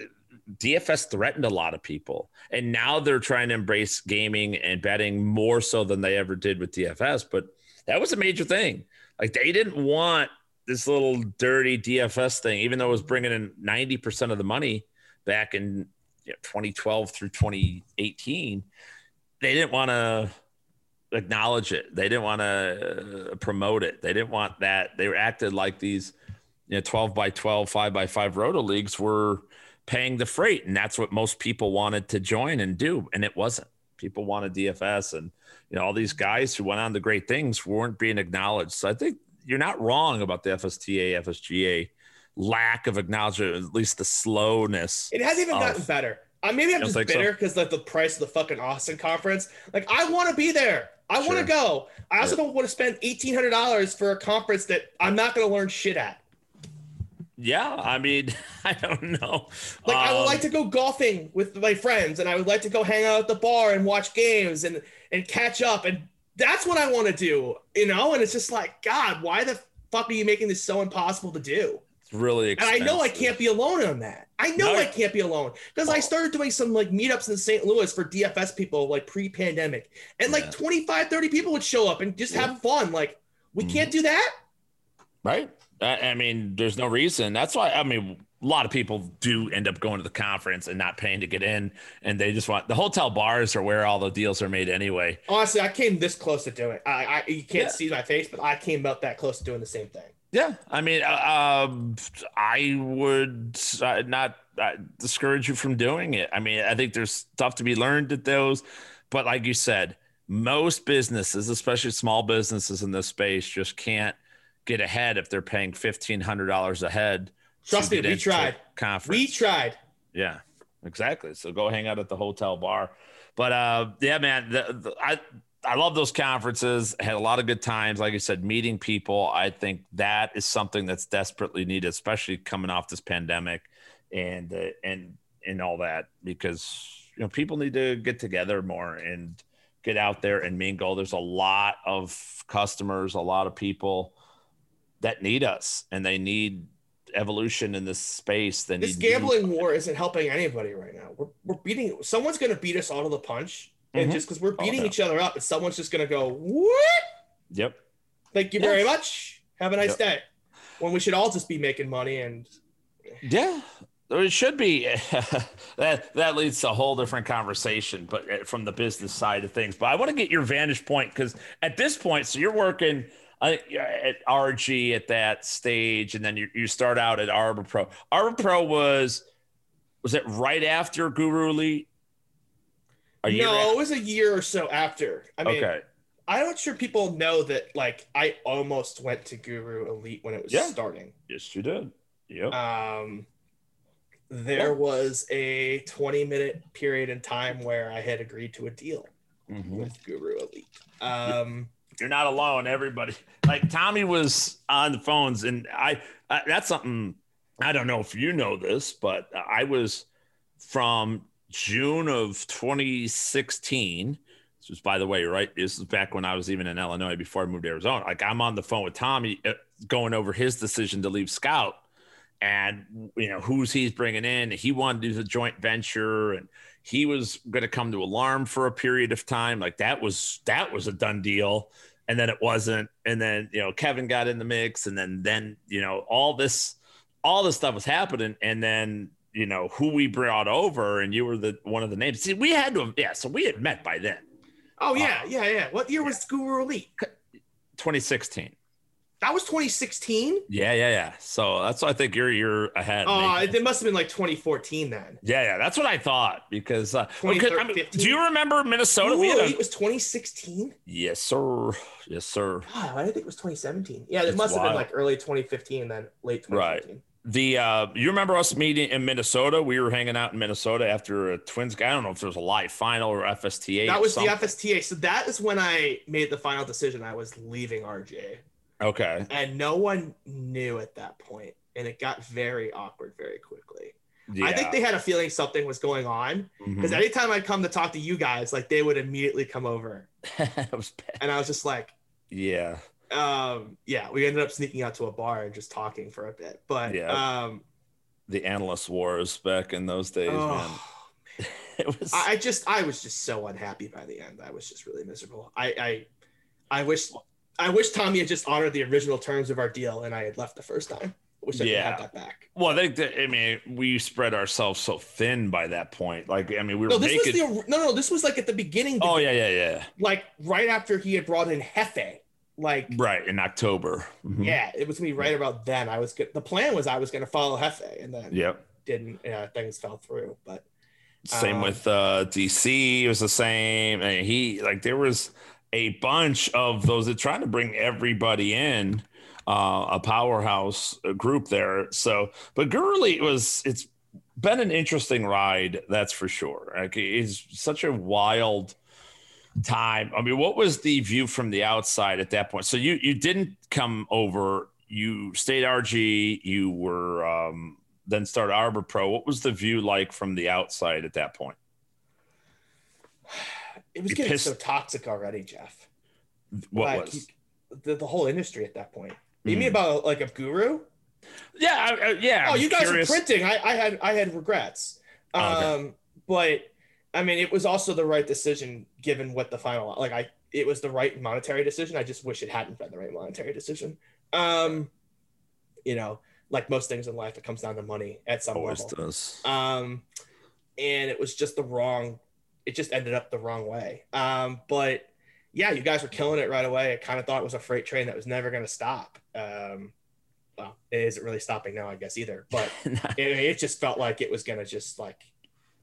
DFS threatened a lot of people, and now they're trying to embrace gaming and betting more so than they ever did with DFS. But That was a major thing. Like they didn't want this little dirty DFS thing, even though it was bringing in 90% of the money back in you know, 2012 through 2018. They didn't want to acknowledge it. They didn't want to uh, promote it. They didn't want that. They acted like these, you know, 12 by 12, 5 by 5 roto leagues were paying the freight. And that's what most people wanted to join and do. And it wasn't. People wanted DFS. And, you know, all these guys who went on to great things weren't being acknowledged. So I think you're not wrong about the FSTA, FSGA lack of acknowledgement, at least the slowness. It hasn't even of, gotten better. Uh, maybe I'm just bitter because so? like the price of the fucking Austin conference. Like I want to be there. I sure. want to go. I also yeah. don't want to spend eighteen hundred dollars for a conference that I'm not going to learn shit at. Yeah, I mean, I don't know. Like um, I would like um, to go golfing with my friends, and I would like to go hang out at the bar and watch games and and catch up, and that's what I want to do, you know. And it's just like, God, why the fuck are you making this so impossible to do? It's really expensive. And I know I can't be alone on that. I know no. I can't be alone because I started doing some like meetups in St. Louis for DFS people like pre-pandemic. And like yeah. 25, 30 people would show up and just yeah. have fun. Like, we mm can't do that. Right. I, I mean, there's no reason. That's why I mean a lot of people do end up going to the conference and not paying to get in and they just want the hotel bars are where all the deals are made anyway honestly i came this close to doing I, I you can't yeah. see my face but i came about that close to doing the same thing yeah, I mean, uh, um, I would uh, not uh, discourage you from doing it. I mean, I think there's stuff to be learned at those, but like you said, most businesses, especially small businesses in this space, just can't get ahead if they're paying fifteen hundred dollars a head. Trust me, we tried. Conference. We tried. Yeah, exactly. So go hang out at the hotel bar. But uh, yeah, man, the, the, I I love those conferences. Had a lot of good times. Like I said, meeting people. I think that is something that's desperately needed, especially coming off this pandemic, and uh, and and all that, because you know people need to get together more and get out there and mingle. There's a lot of customers, a lot of people that need us, and they need evolution in this space. Then this gambling war isn't helping anybody right now. We're we're beating. Someone's going to beat us all to the punch and mm-hmm. just because we're beating each other up, and someone's just gonna go, "What?" Yep. Thank you yes. very much. Have a nice yep. day. When we should all just be making money and. Yeah, it should be. that that leads to a whole different conversation, but uh, from the business side of things. But I want to get your vantage point because at this point, so you're working uh, at RG at that stage, and then you, you start out at Arbor Pro. Arbor Pro was was it right after Guru Elite? no, it was a year or so after. I mean, okay. I'm not sure people know that. Like, I almost went to Guru Elite when it was yeah. starting. Yes, you did. Yep. Um, there was a 20 minute period in time where I had agreed to a deal mm-hmm. with Guru Elite. Um, you're not alone. Everybody, like Tommy was on the phones, and I. I that's something I don't know if you know this, but I was from June of 2016. This was, by the way, right? This is back when I was even in Illinois before I moved to Arizona. Like I'm on the phone with Tommy, uh, going over his decision to leave Scout, and you know who's he's bringing in. He wanted to do the joint venture, and he was going to come to Alarm for a period of time. Like that was that was a done deal, and then it wasn't. And then you know Kevin got in the mix, and then then you know all this all this stuff was happening, and then you know who we brought over, and you were the one of the names. See, we had to, have, yeah. So we had met by then. Oh yeah, uh, yeah, yeah. What year was Guru Elite? 2016. That was 2016. Yeah, yeah, yeah. So that's why I think you're you're ahead. Oh, it must have been like 2014 then. Yeah, yeah. That's what I thought because uh, because, I mean, do you remember Minnesota? Ooh, we a, it was 2016. Yes, sir. Yes, sir. Oh, I think it was 2017. Yeah, it it's must wild. have been like early 2015 then late 2015. Right the uh, you remember us meeting in Minnesota? We were hanging out in Minnesota after a Twins. I don't know if there was a live final or FSTA. That was the FSTA. So that is when I made the final decision. I was leaving RJ. Okay. And no one knew at that point, and it got very awkward very quickly. Yeah. I think they had a feeling something was going on because mm-hmm. anytime I'd come to talk to you guys, like they would immediately come over. that was bad. and I was just like, yeah um yeah we ended up sneaking out to a bar and just talking for a bit but yeah um the analyst wars back in those days oh, man it was i just i was just so unhappy by the end i was just really miserable i i i wish I wish Tommy had just honored the original terms of our deal and I had left the first time. Wish I could have that back. Well, I think that, I mean, we spread ourselves so thin by that point. Like, I mean, we were No, this making. was the no, no. This was like at the beginning. oh, yeah, yeah, yeah. like right after he had brought in Hefe. Like, Right. In October. Mhm. yeah, it was gonna be right about then. I was good. The plan was I was gonna follow Hefe, and then Yep. didn't. Yeah, things fell through. But Same Um, with uh, DC. It was the same. And he like there was a bunch of those that tried to bring everybody in, uh, a powerhouse group there. So, but Gurley it was it's been an interesting ride, that's for sure. Like it's such a wild time. I mean, what was the view from the outside at that point? So you you didn't come over. You stayed RG. You were um, then started Arbor Pro. What was the view like from the outside at that point? It was You getting pissed- so toxic already, Jeff. What like, was? you- the, the whole industry at that point? You Mm. mean about like a guru? Yeah, I- I- yeah. oh, I'm you guys curious. are printing. I, I had I had regrets. Oh, okay. Um, but I mean, it was also the right decision given what the final like. I it was the right monetary decision. I just wish it hadn't been the right monetary decision. Um, you know, like most things in life, it comes down to money at some Always level. does. Um, and it was just the wrong. It just ended up the wrong way. Um, but yeah, you guys were killing it right away. I kind of thought it was a freight train that was never going to stop. Um, well, it isn't really stopping now, I guess either. But it, it just felt like it was gonna just like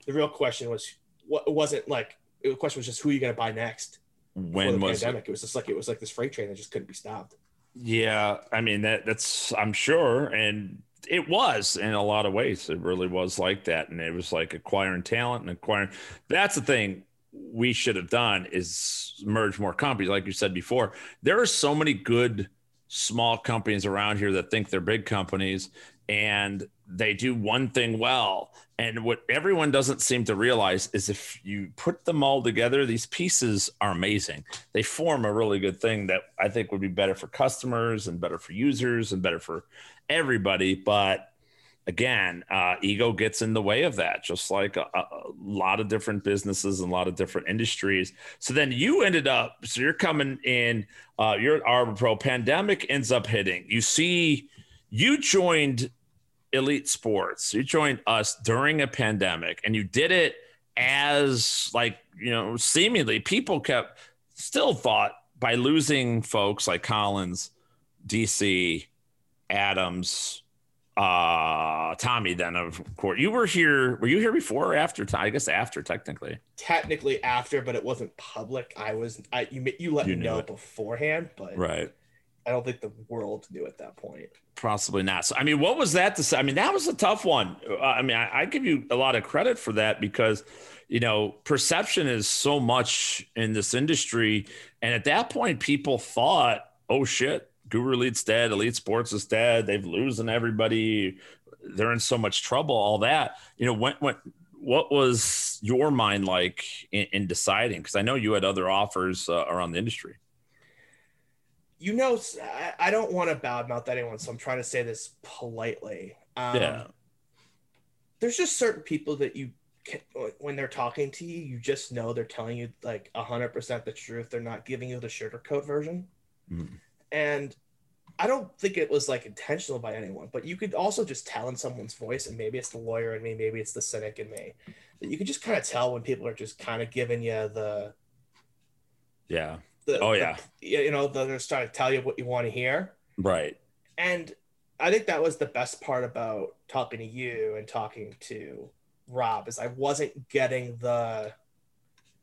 the real question was what it wasn't like the question was just who are you gonna buy next for when the was it? pandemic. It? was just like it was like this freight train that just couldn't be stopped. Yeah, I mean that that's I'm sure and it was in a lot of ways. It really was like that and it was like acquiring talent and acquiring That's the thing we should have done is merge more companies like you said before. There are so many good small companies around here that think they're big companies and they do one thing well. And what everyone doesn't seem to realize is if you put them all together, these pieces are amazing. They form a really good thing that I think would be better for customers and better for users and better for everybody. But again, uh, ego gets in the way of that, just like a, a lot of different businesses and a lot of different industries. So then you ended up, so you're coming in, uh, you're at Arbor Pro, pandemic ends up hitting. You see, you joined Elite Sports, you joined us during a pandemic, and you did it as like, you know, seemingly people kept still thought by losing folks like Collins, DC, Adams, uh Tommy then of course. You were here were you here before or after I guess after technically? Technically after, but it wasn't public. I was I you you let You me know it. beforehand, but right. I don't think the world knew at that point. possibly not. So I mean what was that to say? I mean that was a tough one. Uh, I mean I, I give you a lot of credit for that because you know perception is so much in this industry. And at that point people thought oh shit Guru Elite's dead Elite Sports is dead they've losing everybody they're in so much trouble all that you know when when what was your mind like in, in deciding because i know you had other offers uh, around the industry You know, I don't want to badmouth anyone, so I'm trying to say this politely. Um, yeah there's just certain people that you can, when they're talking to you, you just know they're telling you like hundred percent the truth. They're not giving you the sugarcoat version. Mhm. And I don't think it was like intentional by anyone, but you could also just tell in someone's voice, and maybe it's the lawyer in me, maybe it's the cynic in me, that you could just kind of tell when people are just kind of giving you the, yeah the Oh, the- yeah. you know, they're just trying to tell you what you want to hear. right And I think that was the best part about talking to you and talking to Rob is I wasn't getting the,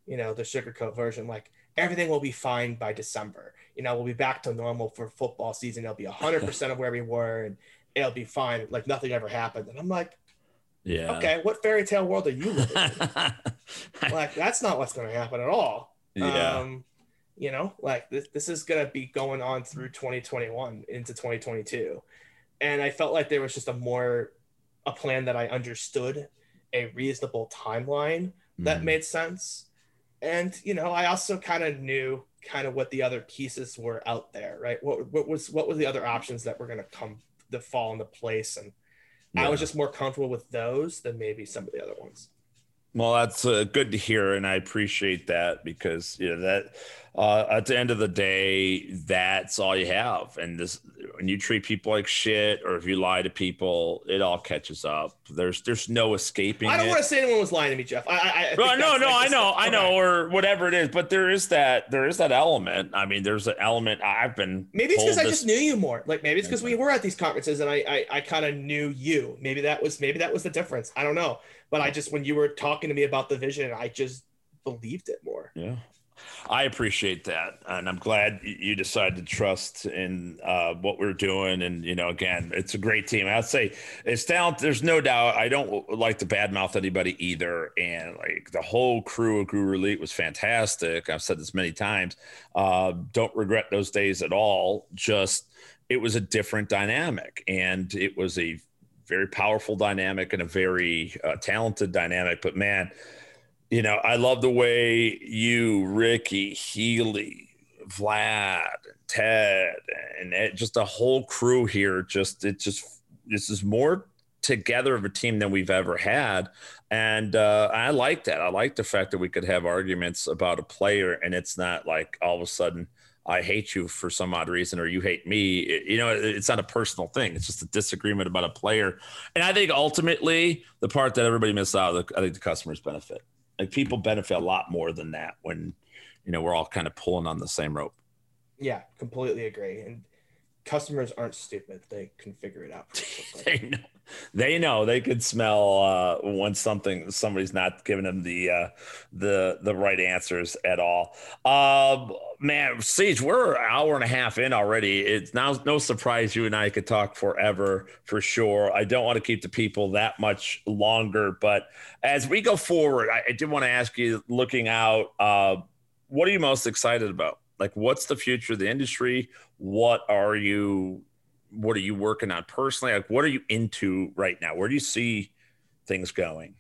you know, the sugarcoat version. Like everything will be fine by December. You know, we'll be back to normal for football season. It'll be hundred percent of where we were, and it'll be fine. Like nothing ever happened. And I'm like, yeah okay, what fairy tale world are you living in? like that's not what's going to happen at all. yeah Um, you know, like this, this is going to be going on through 2021 into 2022. And I felt like there was just a more, a plan that I understood, a reasonable timeline that Mhm. made sense. And, you know, I also kind of knew kind of what the other pieces were out there, right? What, what was, what were the other options that were going to come to fall into place? And I was just more comfortable with those than maybe some of the other ones. Well, that's uh, good to hear, and I appreciate that because you know that uh, at the end of the day, that's all you have. And this, when you treat people like shit, or if you lie to people, it all catches up. There's there's no escaping. I don't it. want to say anyone was lying to me, Jeff. I, I, I Well, no, no, like I know, I know, or whatever it is, but there is that, there is that element. I mean, there's an element. I've been Maybe it's because I just knew you more. Like maybe it's because we were at these conferences and I I, I kind of knew you. Maybe that was maybe that was the difference. I don't know. But I just when you were talking to me about the vision, I just believed it more. Yeah. I appreciate that. And I'm glad you decided to trust in uh, what we're doing. And, you know, again, it's a great team. I'd say it's talent. There's no doubt. I don't like to badmouth anybody either. And like the whole crew of Guru Elite was fantastic. I've said this many times. Uh, don't regret those days at all. Just it was a different dynamic. And it was a very powerful dynamic and a very uh, talented dynamic. But man, you know, I love the way you, Ricky, Healy, Vlad, Ted, and it, just a whole crew here. Just it just this is more together of a team than we've ever had, and uh, I like that. I like the fact that we could have arguments about a player, and it's not like all of a sudden. I hate you for some odd reason, or you hate me. You know, it- it's not a personal thing. It's just a disagreement about a player. And I think ultimately, the part that everybody misses out, I think the customers benefit like people benefit a lot more than that when you know we're all kind of pulling on the same rope Yeah, completely agree. And customers aren't stupid; they can figure it out. they know. They know. They could smell uh when something somebody's not giving them the uh the the right answers at all. Um man siege we're an hour and a half in already. It's now no surprise you and i could talk forever for sure. I don't want to keep the people that much longer but as we go forward i, I did want to ask you looking out uh what are you most excited about like what's the future of the industry? What are you what are you working on personally? Like what are you into right now? Where do you see things going?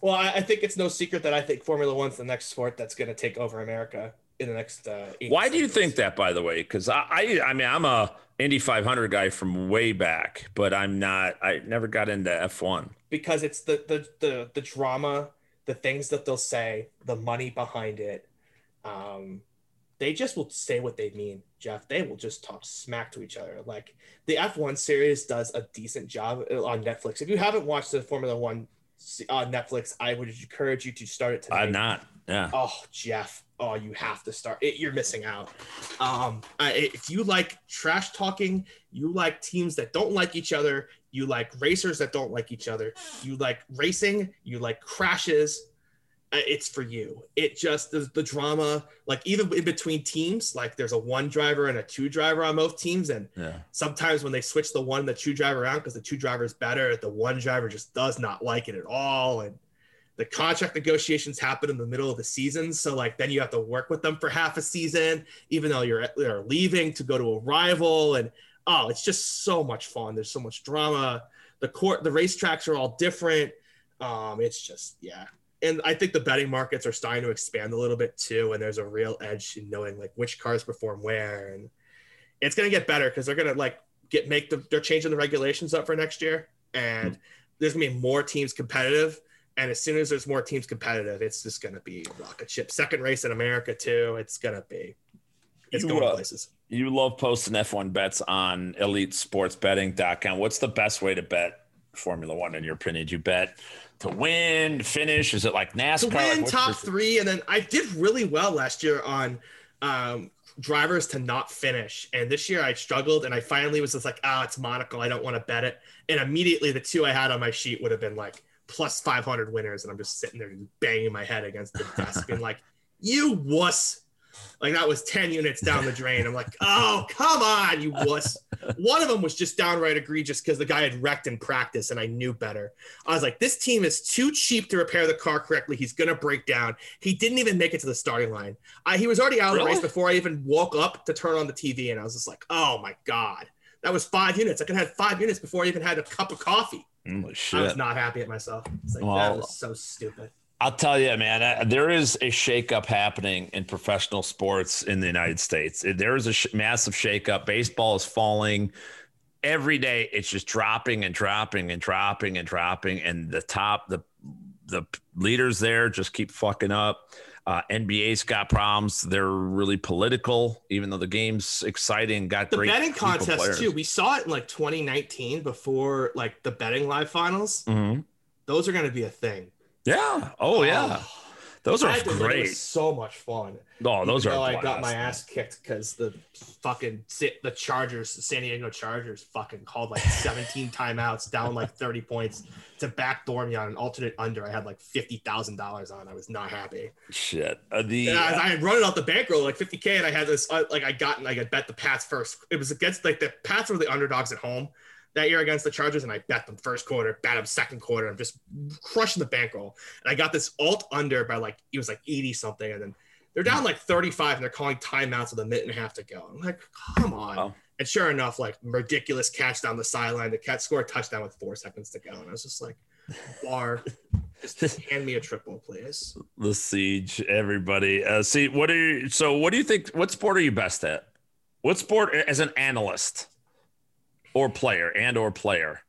Well, I, I think it's no secret that I think Formula One's the next sport that's going to take over America in the next. Uh, eight why do you think that by the way? Because I, I i mean i'm a indy 500 guy from way back but i'm not i never got into f1 because it's the the the the drama, the things that they'll say, the money behind it. Um, they just will say what they mean, Jeff. They will just talk smack to each other. Like the F1 series does a decent job uh, on Netflix. If you haven't watched the Formula One on Netflix, I would encourage you to start it tonight. i'm not yeah Oh, Jeff. Oh, you have to start. It, you're missing out. Um, I, if you like trash talking, you like teams that don't like each other, you like racers that don't like each other, you like racing, you like crashes. Uh, It's for you. It just the, the drama, like even in between teams, like there's a one driver and a two driver on both teams, and yeah sometimes when they switch the one and the two driver around because the two driver is better, the one driver just does not like it at all. And the contract negotiations happen in the middle of the season. So like then you have to work with them for half a season, even though you're they're leaving to go to a rival. And oh, it's just so much fun. There's so much drama. The court, the racetracks are all different. Um, it's just yeah. And I think the betting markets are starting to expand a little bit too. And there's a real edge in knowing like which cars perform where. And it's gonna get better because they're gonna like get make the they're changing the regulations up for next year. And there's gonna be more teams competitive. And as soon as there's more teams competitive, it's just gonna be rocket ship. Second race in America too. It's gonna be it's You, going uh, places. you love posting f1 bets on elitesportsbetting.com what's the best way to bet formula one in your opinion do you bet to win to finish is it like nascar to win what's top three, and then I did really well last year on um, drivers to not finish. And this year I struggled, and I finally was just like, ah, it's Monaco. I don't want to bet it. And immediately the two I had on my sheet would have been like plus 500 winners, and I'm just sitting there banging my head against the desk, being like, you wuss. Like that was 10 units down the drain. I'm like, oh, come on, you wuss. One of them was just downright egregious because the guy had wrecked in practice and I knew better. I was like, this team is too cheap to repair the car correctly. He's going to break down. He didn't even make it to the starting line. I, he was already out of the race before I even woke up to turn on the TV. And I was just like, oh my God. That was five units. I could have had five units before I even had a cup of coffee. Holy I was not happy at myself. It's like, that was so stupid. I'll tell you, man, there is a shakeup happening in professional sports in the United States. There is a sh- massive shakeup. Baseball is falling every day. It's just dropping and dropping and dropping and dropping. And the top, the the leaders there just keep fucking up. Uh, NBA's got problems. They're really political, even though the game's exciting. Got the great betting contest players. too. We saw it in like 2019 before like the betting live finals. Mhm. Those are going to be a thing. Yeah. Oh yeah. Those are I think It great. was so much fun. Oh, those Even are. I got my ass kicked because the fucking the Chargers, the San Diego Chargers, fucking called like 17 timeouts, down like 30 points to backdoor me on an alternate under. I had like fifty thousand dollars on. I was not happy. Shit. Uh, the And I, I had run it out the bankroll like 50k, and I had this uh, like I got like I bet the Pats first. It was against like the Pats were the underdogs at home that year against the Chargers, and I bet them first quarter, bet them second quarter. I'm just crushing the bankroll, and I got this alt under by like it was like 80 something, and then they're down like 35, and they're calling timeouts with a minute and a half to go. I'm like, come on. Wow. And sure enough, like ridiculous catch down the sideline. The cat scored a touchdown with four seconds to go, and I was just like, bar, just hand me a triple, please. the seige. Everybody. Uh, see, what are you? So, what do you think? What sport are you best at? What sport as an analyst or player and or player?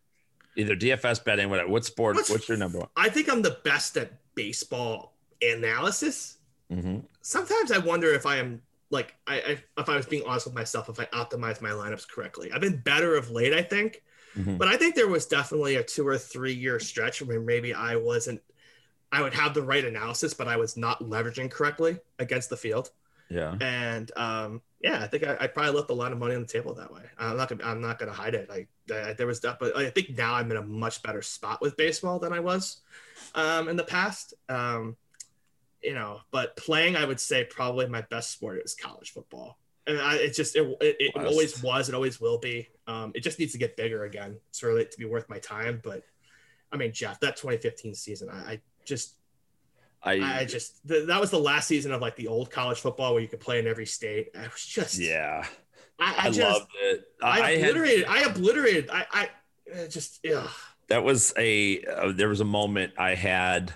Either DFS betting, whatever. What sport? What's- What's your number one? I think I'm the best at baseball analysis. hmm Sometimes I wonder if I am like I, I if I was being honest with myself, if I optimize my lineups correctly. I've been better of late, I think, Mhm. but I think there was definitely a two or three year stretch where maybe I wasn't. I would have the right analysis, but I was not leveraging correctly against the field. Yeah. And um, yeah, I think I, I probably left a lot of money on the table that way. I'm not gonna I'm not gonna hide it. Like I, there was that, but I think now I'm in a much better spot with baseball than I was um, in the past. Um, you know, but playing, I would say probably my best sport is college football. And I, it just it, it, it always was, it always will be. Um, it just needs to get bigger again. It's really to be worth my time. But I mean, Jeff, that 2015 season, I, I just I, I just th- that was the last season of like the old college football where you could play in every state. I was just yeah. I, I, I, just loved it. I, I had obliterated. I obliterated. I I just yeah. that was a uh, there was a moment I had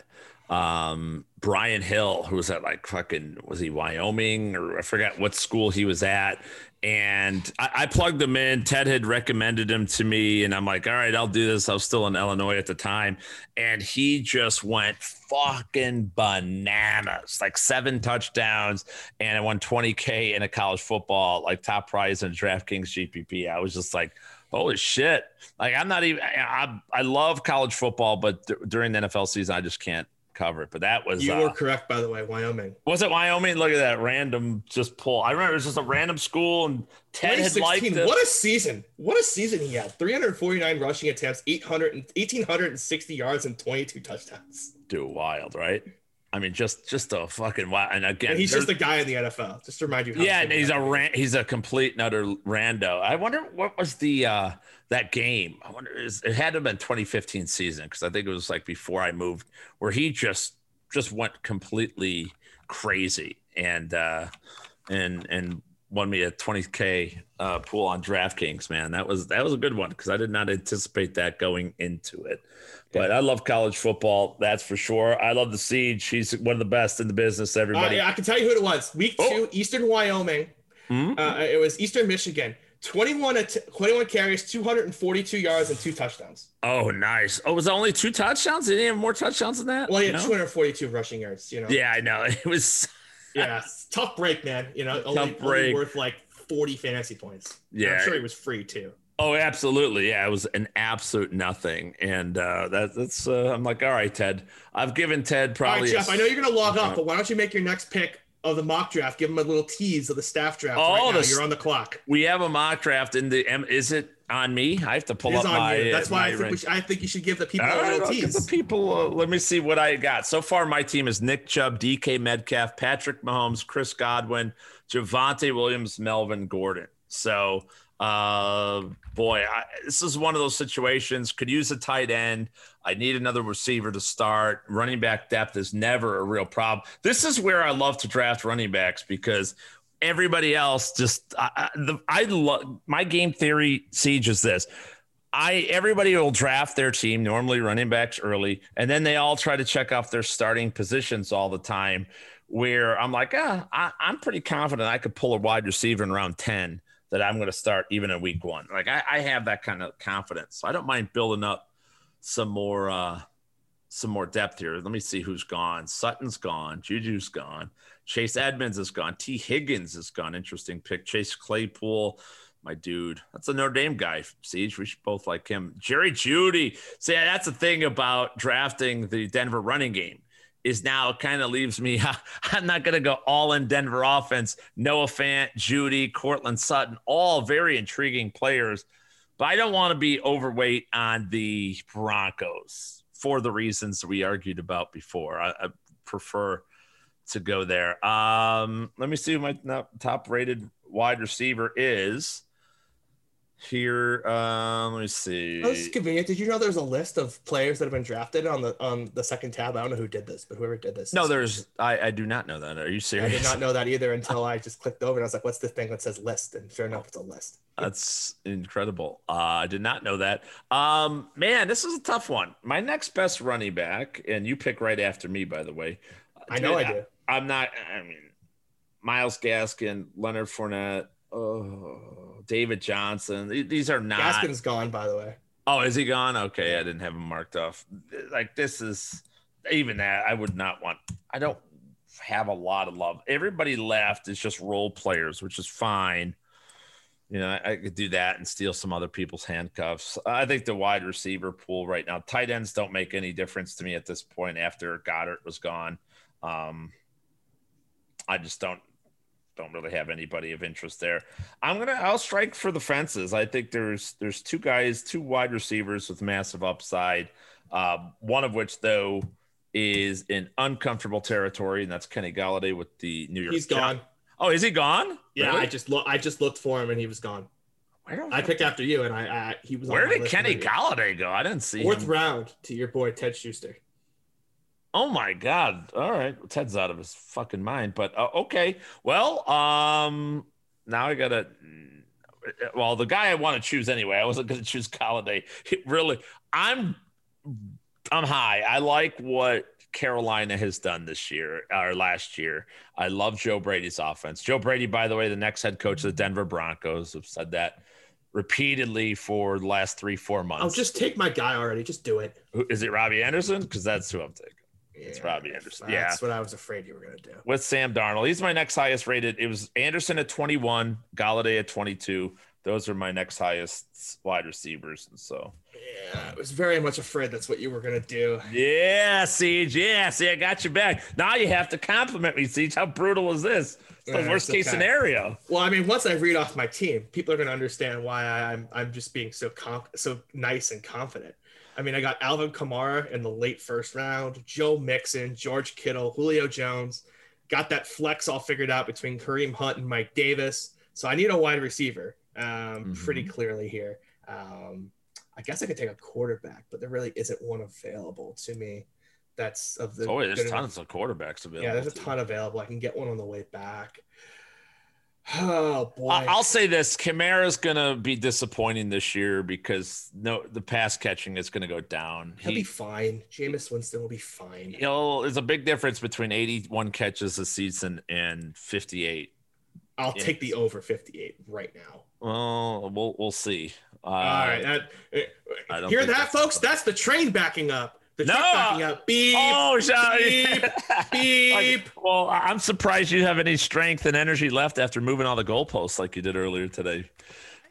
um Brian Hill who was at like fucking was he Wyoming or I forgot what school he was at and I, I plugged him in. Ted had recommended him to me and I'm like all right I'll do this. I was still in Illinois at the time and he just went fucking bananas. Like seven touchdowns and I won 20k in a college football like top prize in DraftKings GPP I was just like holy shit. Like i'm not even i, I love college football but during the nfl season i just can't cover it but that was you uh, were correct by the way. Wyoming. was it wyoming look at that random just pull i remember it was just a random school and ted had liked it What a season! What a season he had. 349 rushing attempts, 800 1860 yards, and 22 touchdowns. do wild right i mean just just a fucking wild and again And he's just a guy in the NFL. Just to remind you. How yeah, and he's a ran- he's a complete and utter rando. I wonder what was the uh that game. I wonder is it had to have been 2015 season because I think it was like before I moved where he just just went completely crazy and uh and and won me a 20k uh pool on DraftKings, man. That was that was a good one because I did not anticipate that going into it. But I love college football, that's for sure. I love the seige. He's one of the best in the business. Uh, Everybody, yeah, I can tell you who it was. Week Oh. two, Eastern Wyoming. Hmm? Uh, it was Eastern Michigan. 21, att- 21 carries, 242 yards, and two touchdowns. Oh, nice. Oh, was it only two touchdowns? Did he have more touchdowns than that? Well, he had No? 242 rushing yards. You know. Yeah, I know. It was. Yeah. tough break, man. You know, only, Tough only worth like 40 fantasy points. And Yeah. I'm sure he was free too. Oh, absolutely. Yeah, it was an absolute nothing, and uh, that, that's. Uh, I'm like, all right, Ted. I've given Ted probably. right, Jeff. a- I know you're gonna log off, but why don't you make your next pick of the mock draft? Give them a little tease of the staff draft. Oh, right you're on the clock. we have a mock draft in the. Is it on me? I have to pull It up on my. you. That's why my I think, we should, I think you should give the people All a right, little at tease. the people. Uh, let me see what I got. So far, my team is Nick Chubb, DK Metcalf, Patrick Mahomes, Chris Godwin, Javonte Williams, Melvin Gordon. So, uh, boy, I, this is one of those situations. Could use a tight end. I need another receiver to start. Running back depth is never a real problem. This is where I love to draft running backs because everybody else just I, the, I love my game theory seige is this. I everybody will draft their team normally running backs early, and then they all try to check off their starting positions all the time. Where I'm like, ah, I, I'm pretty confident I could pull a wide receiver in round ten that I'm going to start even in week one. Like I, I have that kind of confidence, so I don't mind building up some more uh, some more depth here. Let me see who's gone. Sutton's gone. Juju's gone. Chase Edmonds is gone. Tee Higgins is gone. Interesting pick. Chase Claypool, my dude. That's a Notre Dame guy. Seige. We should both like him. Jerry Jeudy. See, that's the thing about drafting the Denver running game is now kind of leaves me. I'm not going to go all in Denver offense. Noah Fant, Jeudy, Courtland Sutton, all very intriguing players. But I don't want to be overweight on the Broncos for the reasons we argued about before. I, I prefer to go there. Um, let me see who my top rated wide receiver is here. Um, let me see. Oh, this is convenient. Did you know there's a list of players that have been drafted on the on the second tab? I don't know who did this, but whoever did this. No, there's. I, I do not know that. Are you serious? I did not know that either until I just clicked over and I was like, "What's the thing that says list?" And sure enough, it's a list. That's incredible. Uh, I did not know that. Um, man, this is a tough one. My next best running back, and you pick right after me, by the way. I know I do. I, I'm not. I mean, Myles Gaskin, Leonard Fournette. Oh David Johnson. These are not. Gaskin's gone, by the way. Oh, is he gone? Okay, I didn't have him marked off. Like this is even that I would not want. I don't have a lot of love. Everybody left is just role players, which is fine. You know, I, I could do that and steal some other people's handcuffs. I think the wide receiver pool right now, tight ends don't make any difference to me at this point after Goedert was gone. Um, I just don't don't really have anybody of interest there. I'm gonna I'll strike for the fences. I think there's there's two guys, two wide receivers with massive upside. Uh, one of which though is in uncomfortable territory, and that's Kenny Golladay with the New York. He's gone. Oh, is he gone? Yeah, really? I just look. I just looked for him, and he was gone. Where I picked after you, and I, I he was. Where did Kenny Golladay go? I didn't see fourth him. round to your boy Ted Schuster. Oh my God! All right, Ted's out of his fucking mind. But uh, okay, well, um, now I gotta. Well, the guy I want to choose anyway. I wasn't going to choose Golladay. It really, I'm, I'm high. I like what Carolina has done this year or last year. I love Joe Brady's offense. Joe Brady, by the way, the next head coach of the Denver Broncos, have said that repeatedly for the last three, four months. I'll just take my guy already. Just do it. Is it Robbie Anderson? Because that's who I'm taking. It's Robbie Anderson. Yeah, that's what I was afraid you were going to do. With Sam Darnold, he's my next highest rated. It was Anderson at 21, Golladay at 22. Those are my next highest wide receivers, and so. Yeah, I was very much afraid that's what you were going to do. Yeah, Seige. Yeah, see, I got you back. Now you have to compliment me, Seige. How brutal is this? It's the yeah, worst case okay. scenario. Well, I mean, once I read off my team, people are going to understand why I'm I'm just being so conf- so nice and confident. I mean, I got Alvin Kamara in the late first round, Joe Mixon, George Kittle, Julio Jones. Got that flex all figured out between Kareem Hunt and Mike Davis. So I need a wide receiver um, mm-hmm. pretty clearly here. Um, I guess I could take a quarterback, but there really isn't one available to me. That's of the. Oh, there's tons of quarterbacks available. Yeah, there's a ton available. I can get one on the way back. Oh boy! I'll say this: Kamara's gonna be disappointing this year because no, the pass catching is gonna go down. He'll he, be fine. Jameis Winston will be fine. He'll. There's a big difference between 81 catches a season and 58. I'll yeah. take the over 58 right now. Well, we'll we'll see. Uh, All right, that, uh, hear that, folks? That's the train backing up. The no. backing up. Beep. Oh, beep. beep. Like, well, I'm surprised you have any strength and energy left after moving all the goalposts like you did earlier today.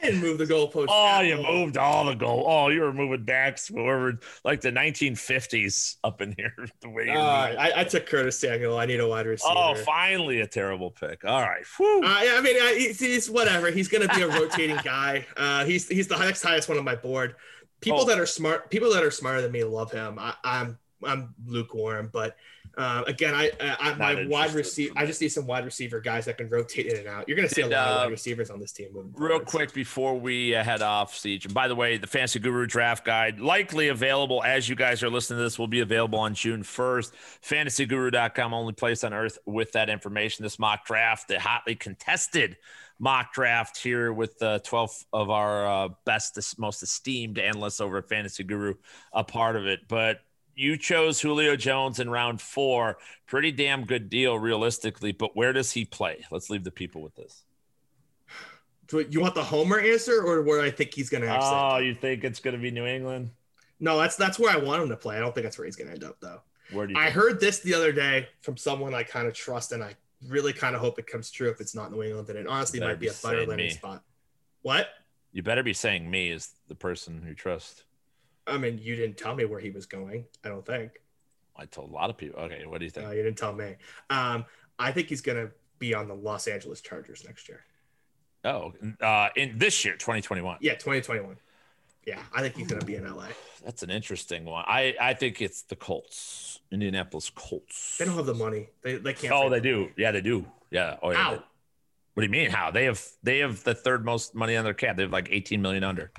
I didn't move the goalposts. Oh, you moved all the goal. Oh, you were moving backs over like the 1950s up in here. The way uh, I, I, took Curtis Samuel. I need a wide receiver. Oh, finally a terrible pick. All right. Uh, yeah, I mean, uh, he's, he's, whatever. He's going to be a rotating guy. Uh, he's he's the next highest one on my board people oh. that are smart, people that are smarter than me love him. I, am I'm, I'm lukewarm, but uh, again, I, I I my wide receiver. I just need some wide receiver guys that can rotate in and out. You're going to see and, a lot uh, of wide receivers on this team. Real quick before we uh, head off, Seige. And by the way, the Fantasy Guru Draft Guide likely available as you guys are listening to this. Will be available on June 1st. FantasyGuru.com, only place on earth with that information. This mock draft, the hotly contested mock draft here with uh, 12 of our uh, best, most esteemed analysts over at Fantasy Guru, a part of it. But you chose Julio Jones in round four. Pretty damn good deal, realistically. But where does he play? Let's leave the people with this. Do you want the homer answer or where I think he's going to Oh, you think it's going to be New England? No, that's that's where I want him to play. I don't think that's where he's going to end up, though. Where do you? I think? heard this the other day from someone I kind of trust, and I really kind of hope it comes true if it's not New England. And it honestly might be be a better landing me. spot. What? You better be saying me is the person who trust. I mean, you didn't tell me where he was going. I don't think. I told a lot of people. Okay, what do you think? Uh, you didn't tell me. Um, I think he's going to be on the Los Angeles Chargers next year. oh, uh, in this year, 2021. Yeah, 2021. Yeah, I think he's going to be in LA. That's an interesting one. I I think it's the Colts, Indianapolis Colts. They don't have the money. They they can't. Oh, they do. money. Yeah, they do. Yeah. Oh, yeah. How? What do you mean? How they have they have the third most money on their cap? They have like 18 million under.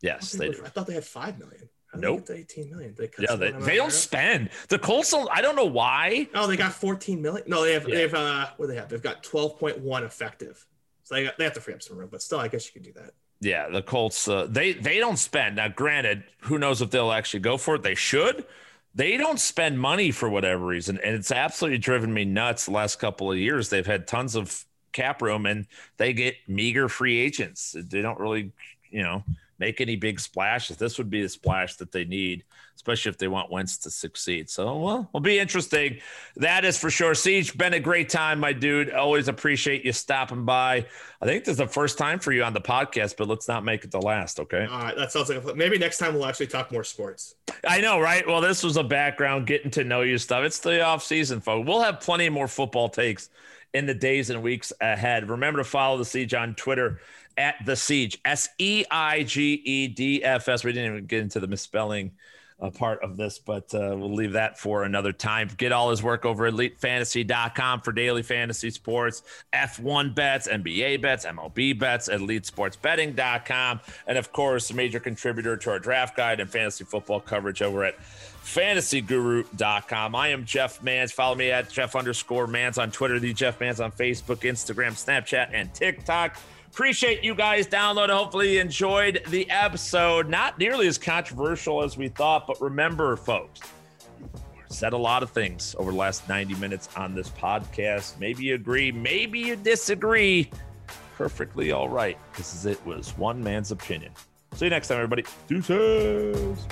Yes, they they do. I thought they had five million. How Nope. They get to 18 million. They cut Yeah, they, they don't spend. The Colts don't. I don't know why. Oh, they got 14 million. No, they have. Yeah. They have. Uh, what do they have? They've got 12.1 effective. So they, got, they have to free up some room, but still, I guess you could do that. Yeah, the Colts. Uh, they they don't spend. Now, granted, who knows if they'll actually go for it? They should. They don't spend money for whatever reason, and it's absolutely driven me nuts. The last couple of years, they've had tons of cap room, and they get meager free agents. They don't really, you know, make any big splashes. This would be the splash that they need, especially if they want Wentz to succeed. So, well, will be interesting. That is for sure. Seige, been a great time, my dude. Always appreciate you stopping by. I think this is the first time for you on the podcast, but let's not make it the last, okay? All right, that sounds like a maybe next time we'll actually talk more sports. I know, right? Well, this was a background, getting to know you stuff. It's the off season, folks. We'll have plenty more football takes in the days and weeks ahead. Remember to follow the Seige on Twitter at the Seige, S E I G E D F S. We didn't even get into the misspelling uh, part of this, but uh, we'll leave that for another time. Get all his work over at elitefantasy.com for daily fantasy sports, F1 bets, NBA bets, MLB bets, elitesportsbetting.com. And of course, a major contributor to our draft guide and fantasy football coverage over at fantasyguru.com. I am Jeff Mans. Follow me at Jeff underscore Mans on Twitter, the Jeff Mans on Facebook, Instagram, Snapchat, and TikTok. Appreciate you guys downloading. Hopefully, you enjoyed the episode. Not nearly as controversial as we thought, but remember, folks, said a lot of things over the last 90 minutes on this podcast. Maybe you agree, maybe you disagree. Perfectly all right, because it was one man's opinion. See you next time, everybody. Deuces.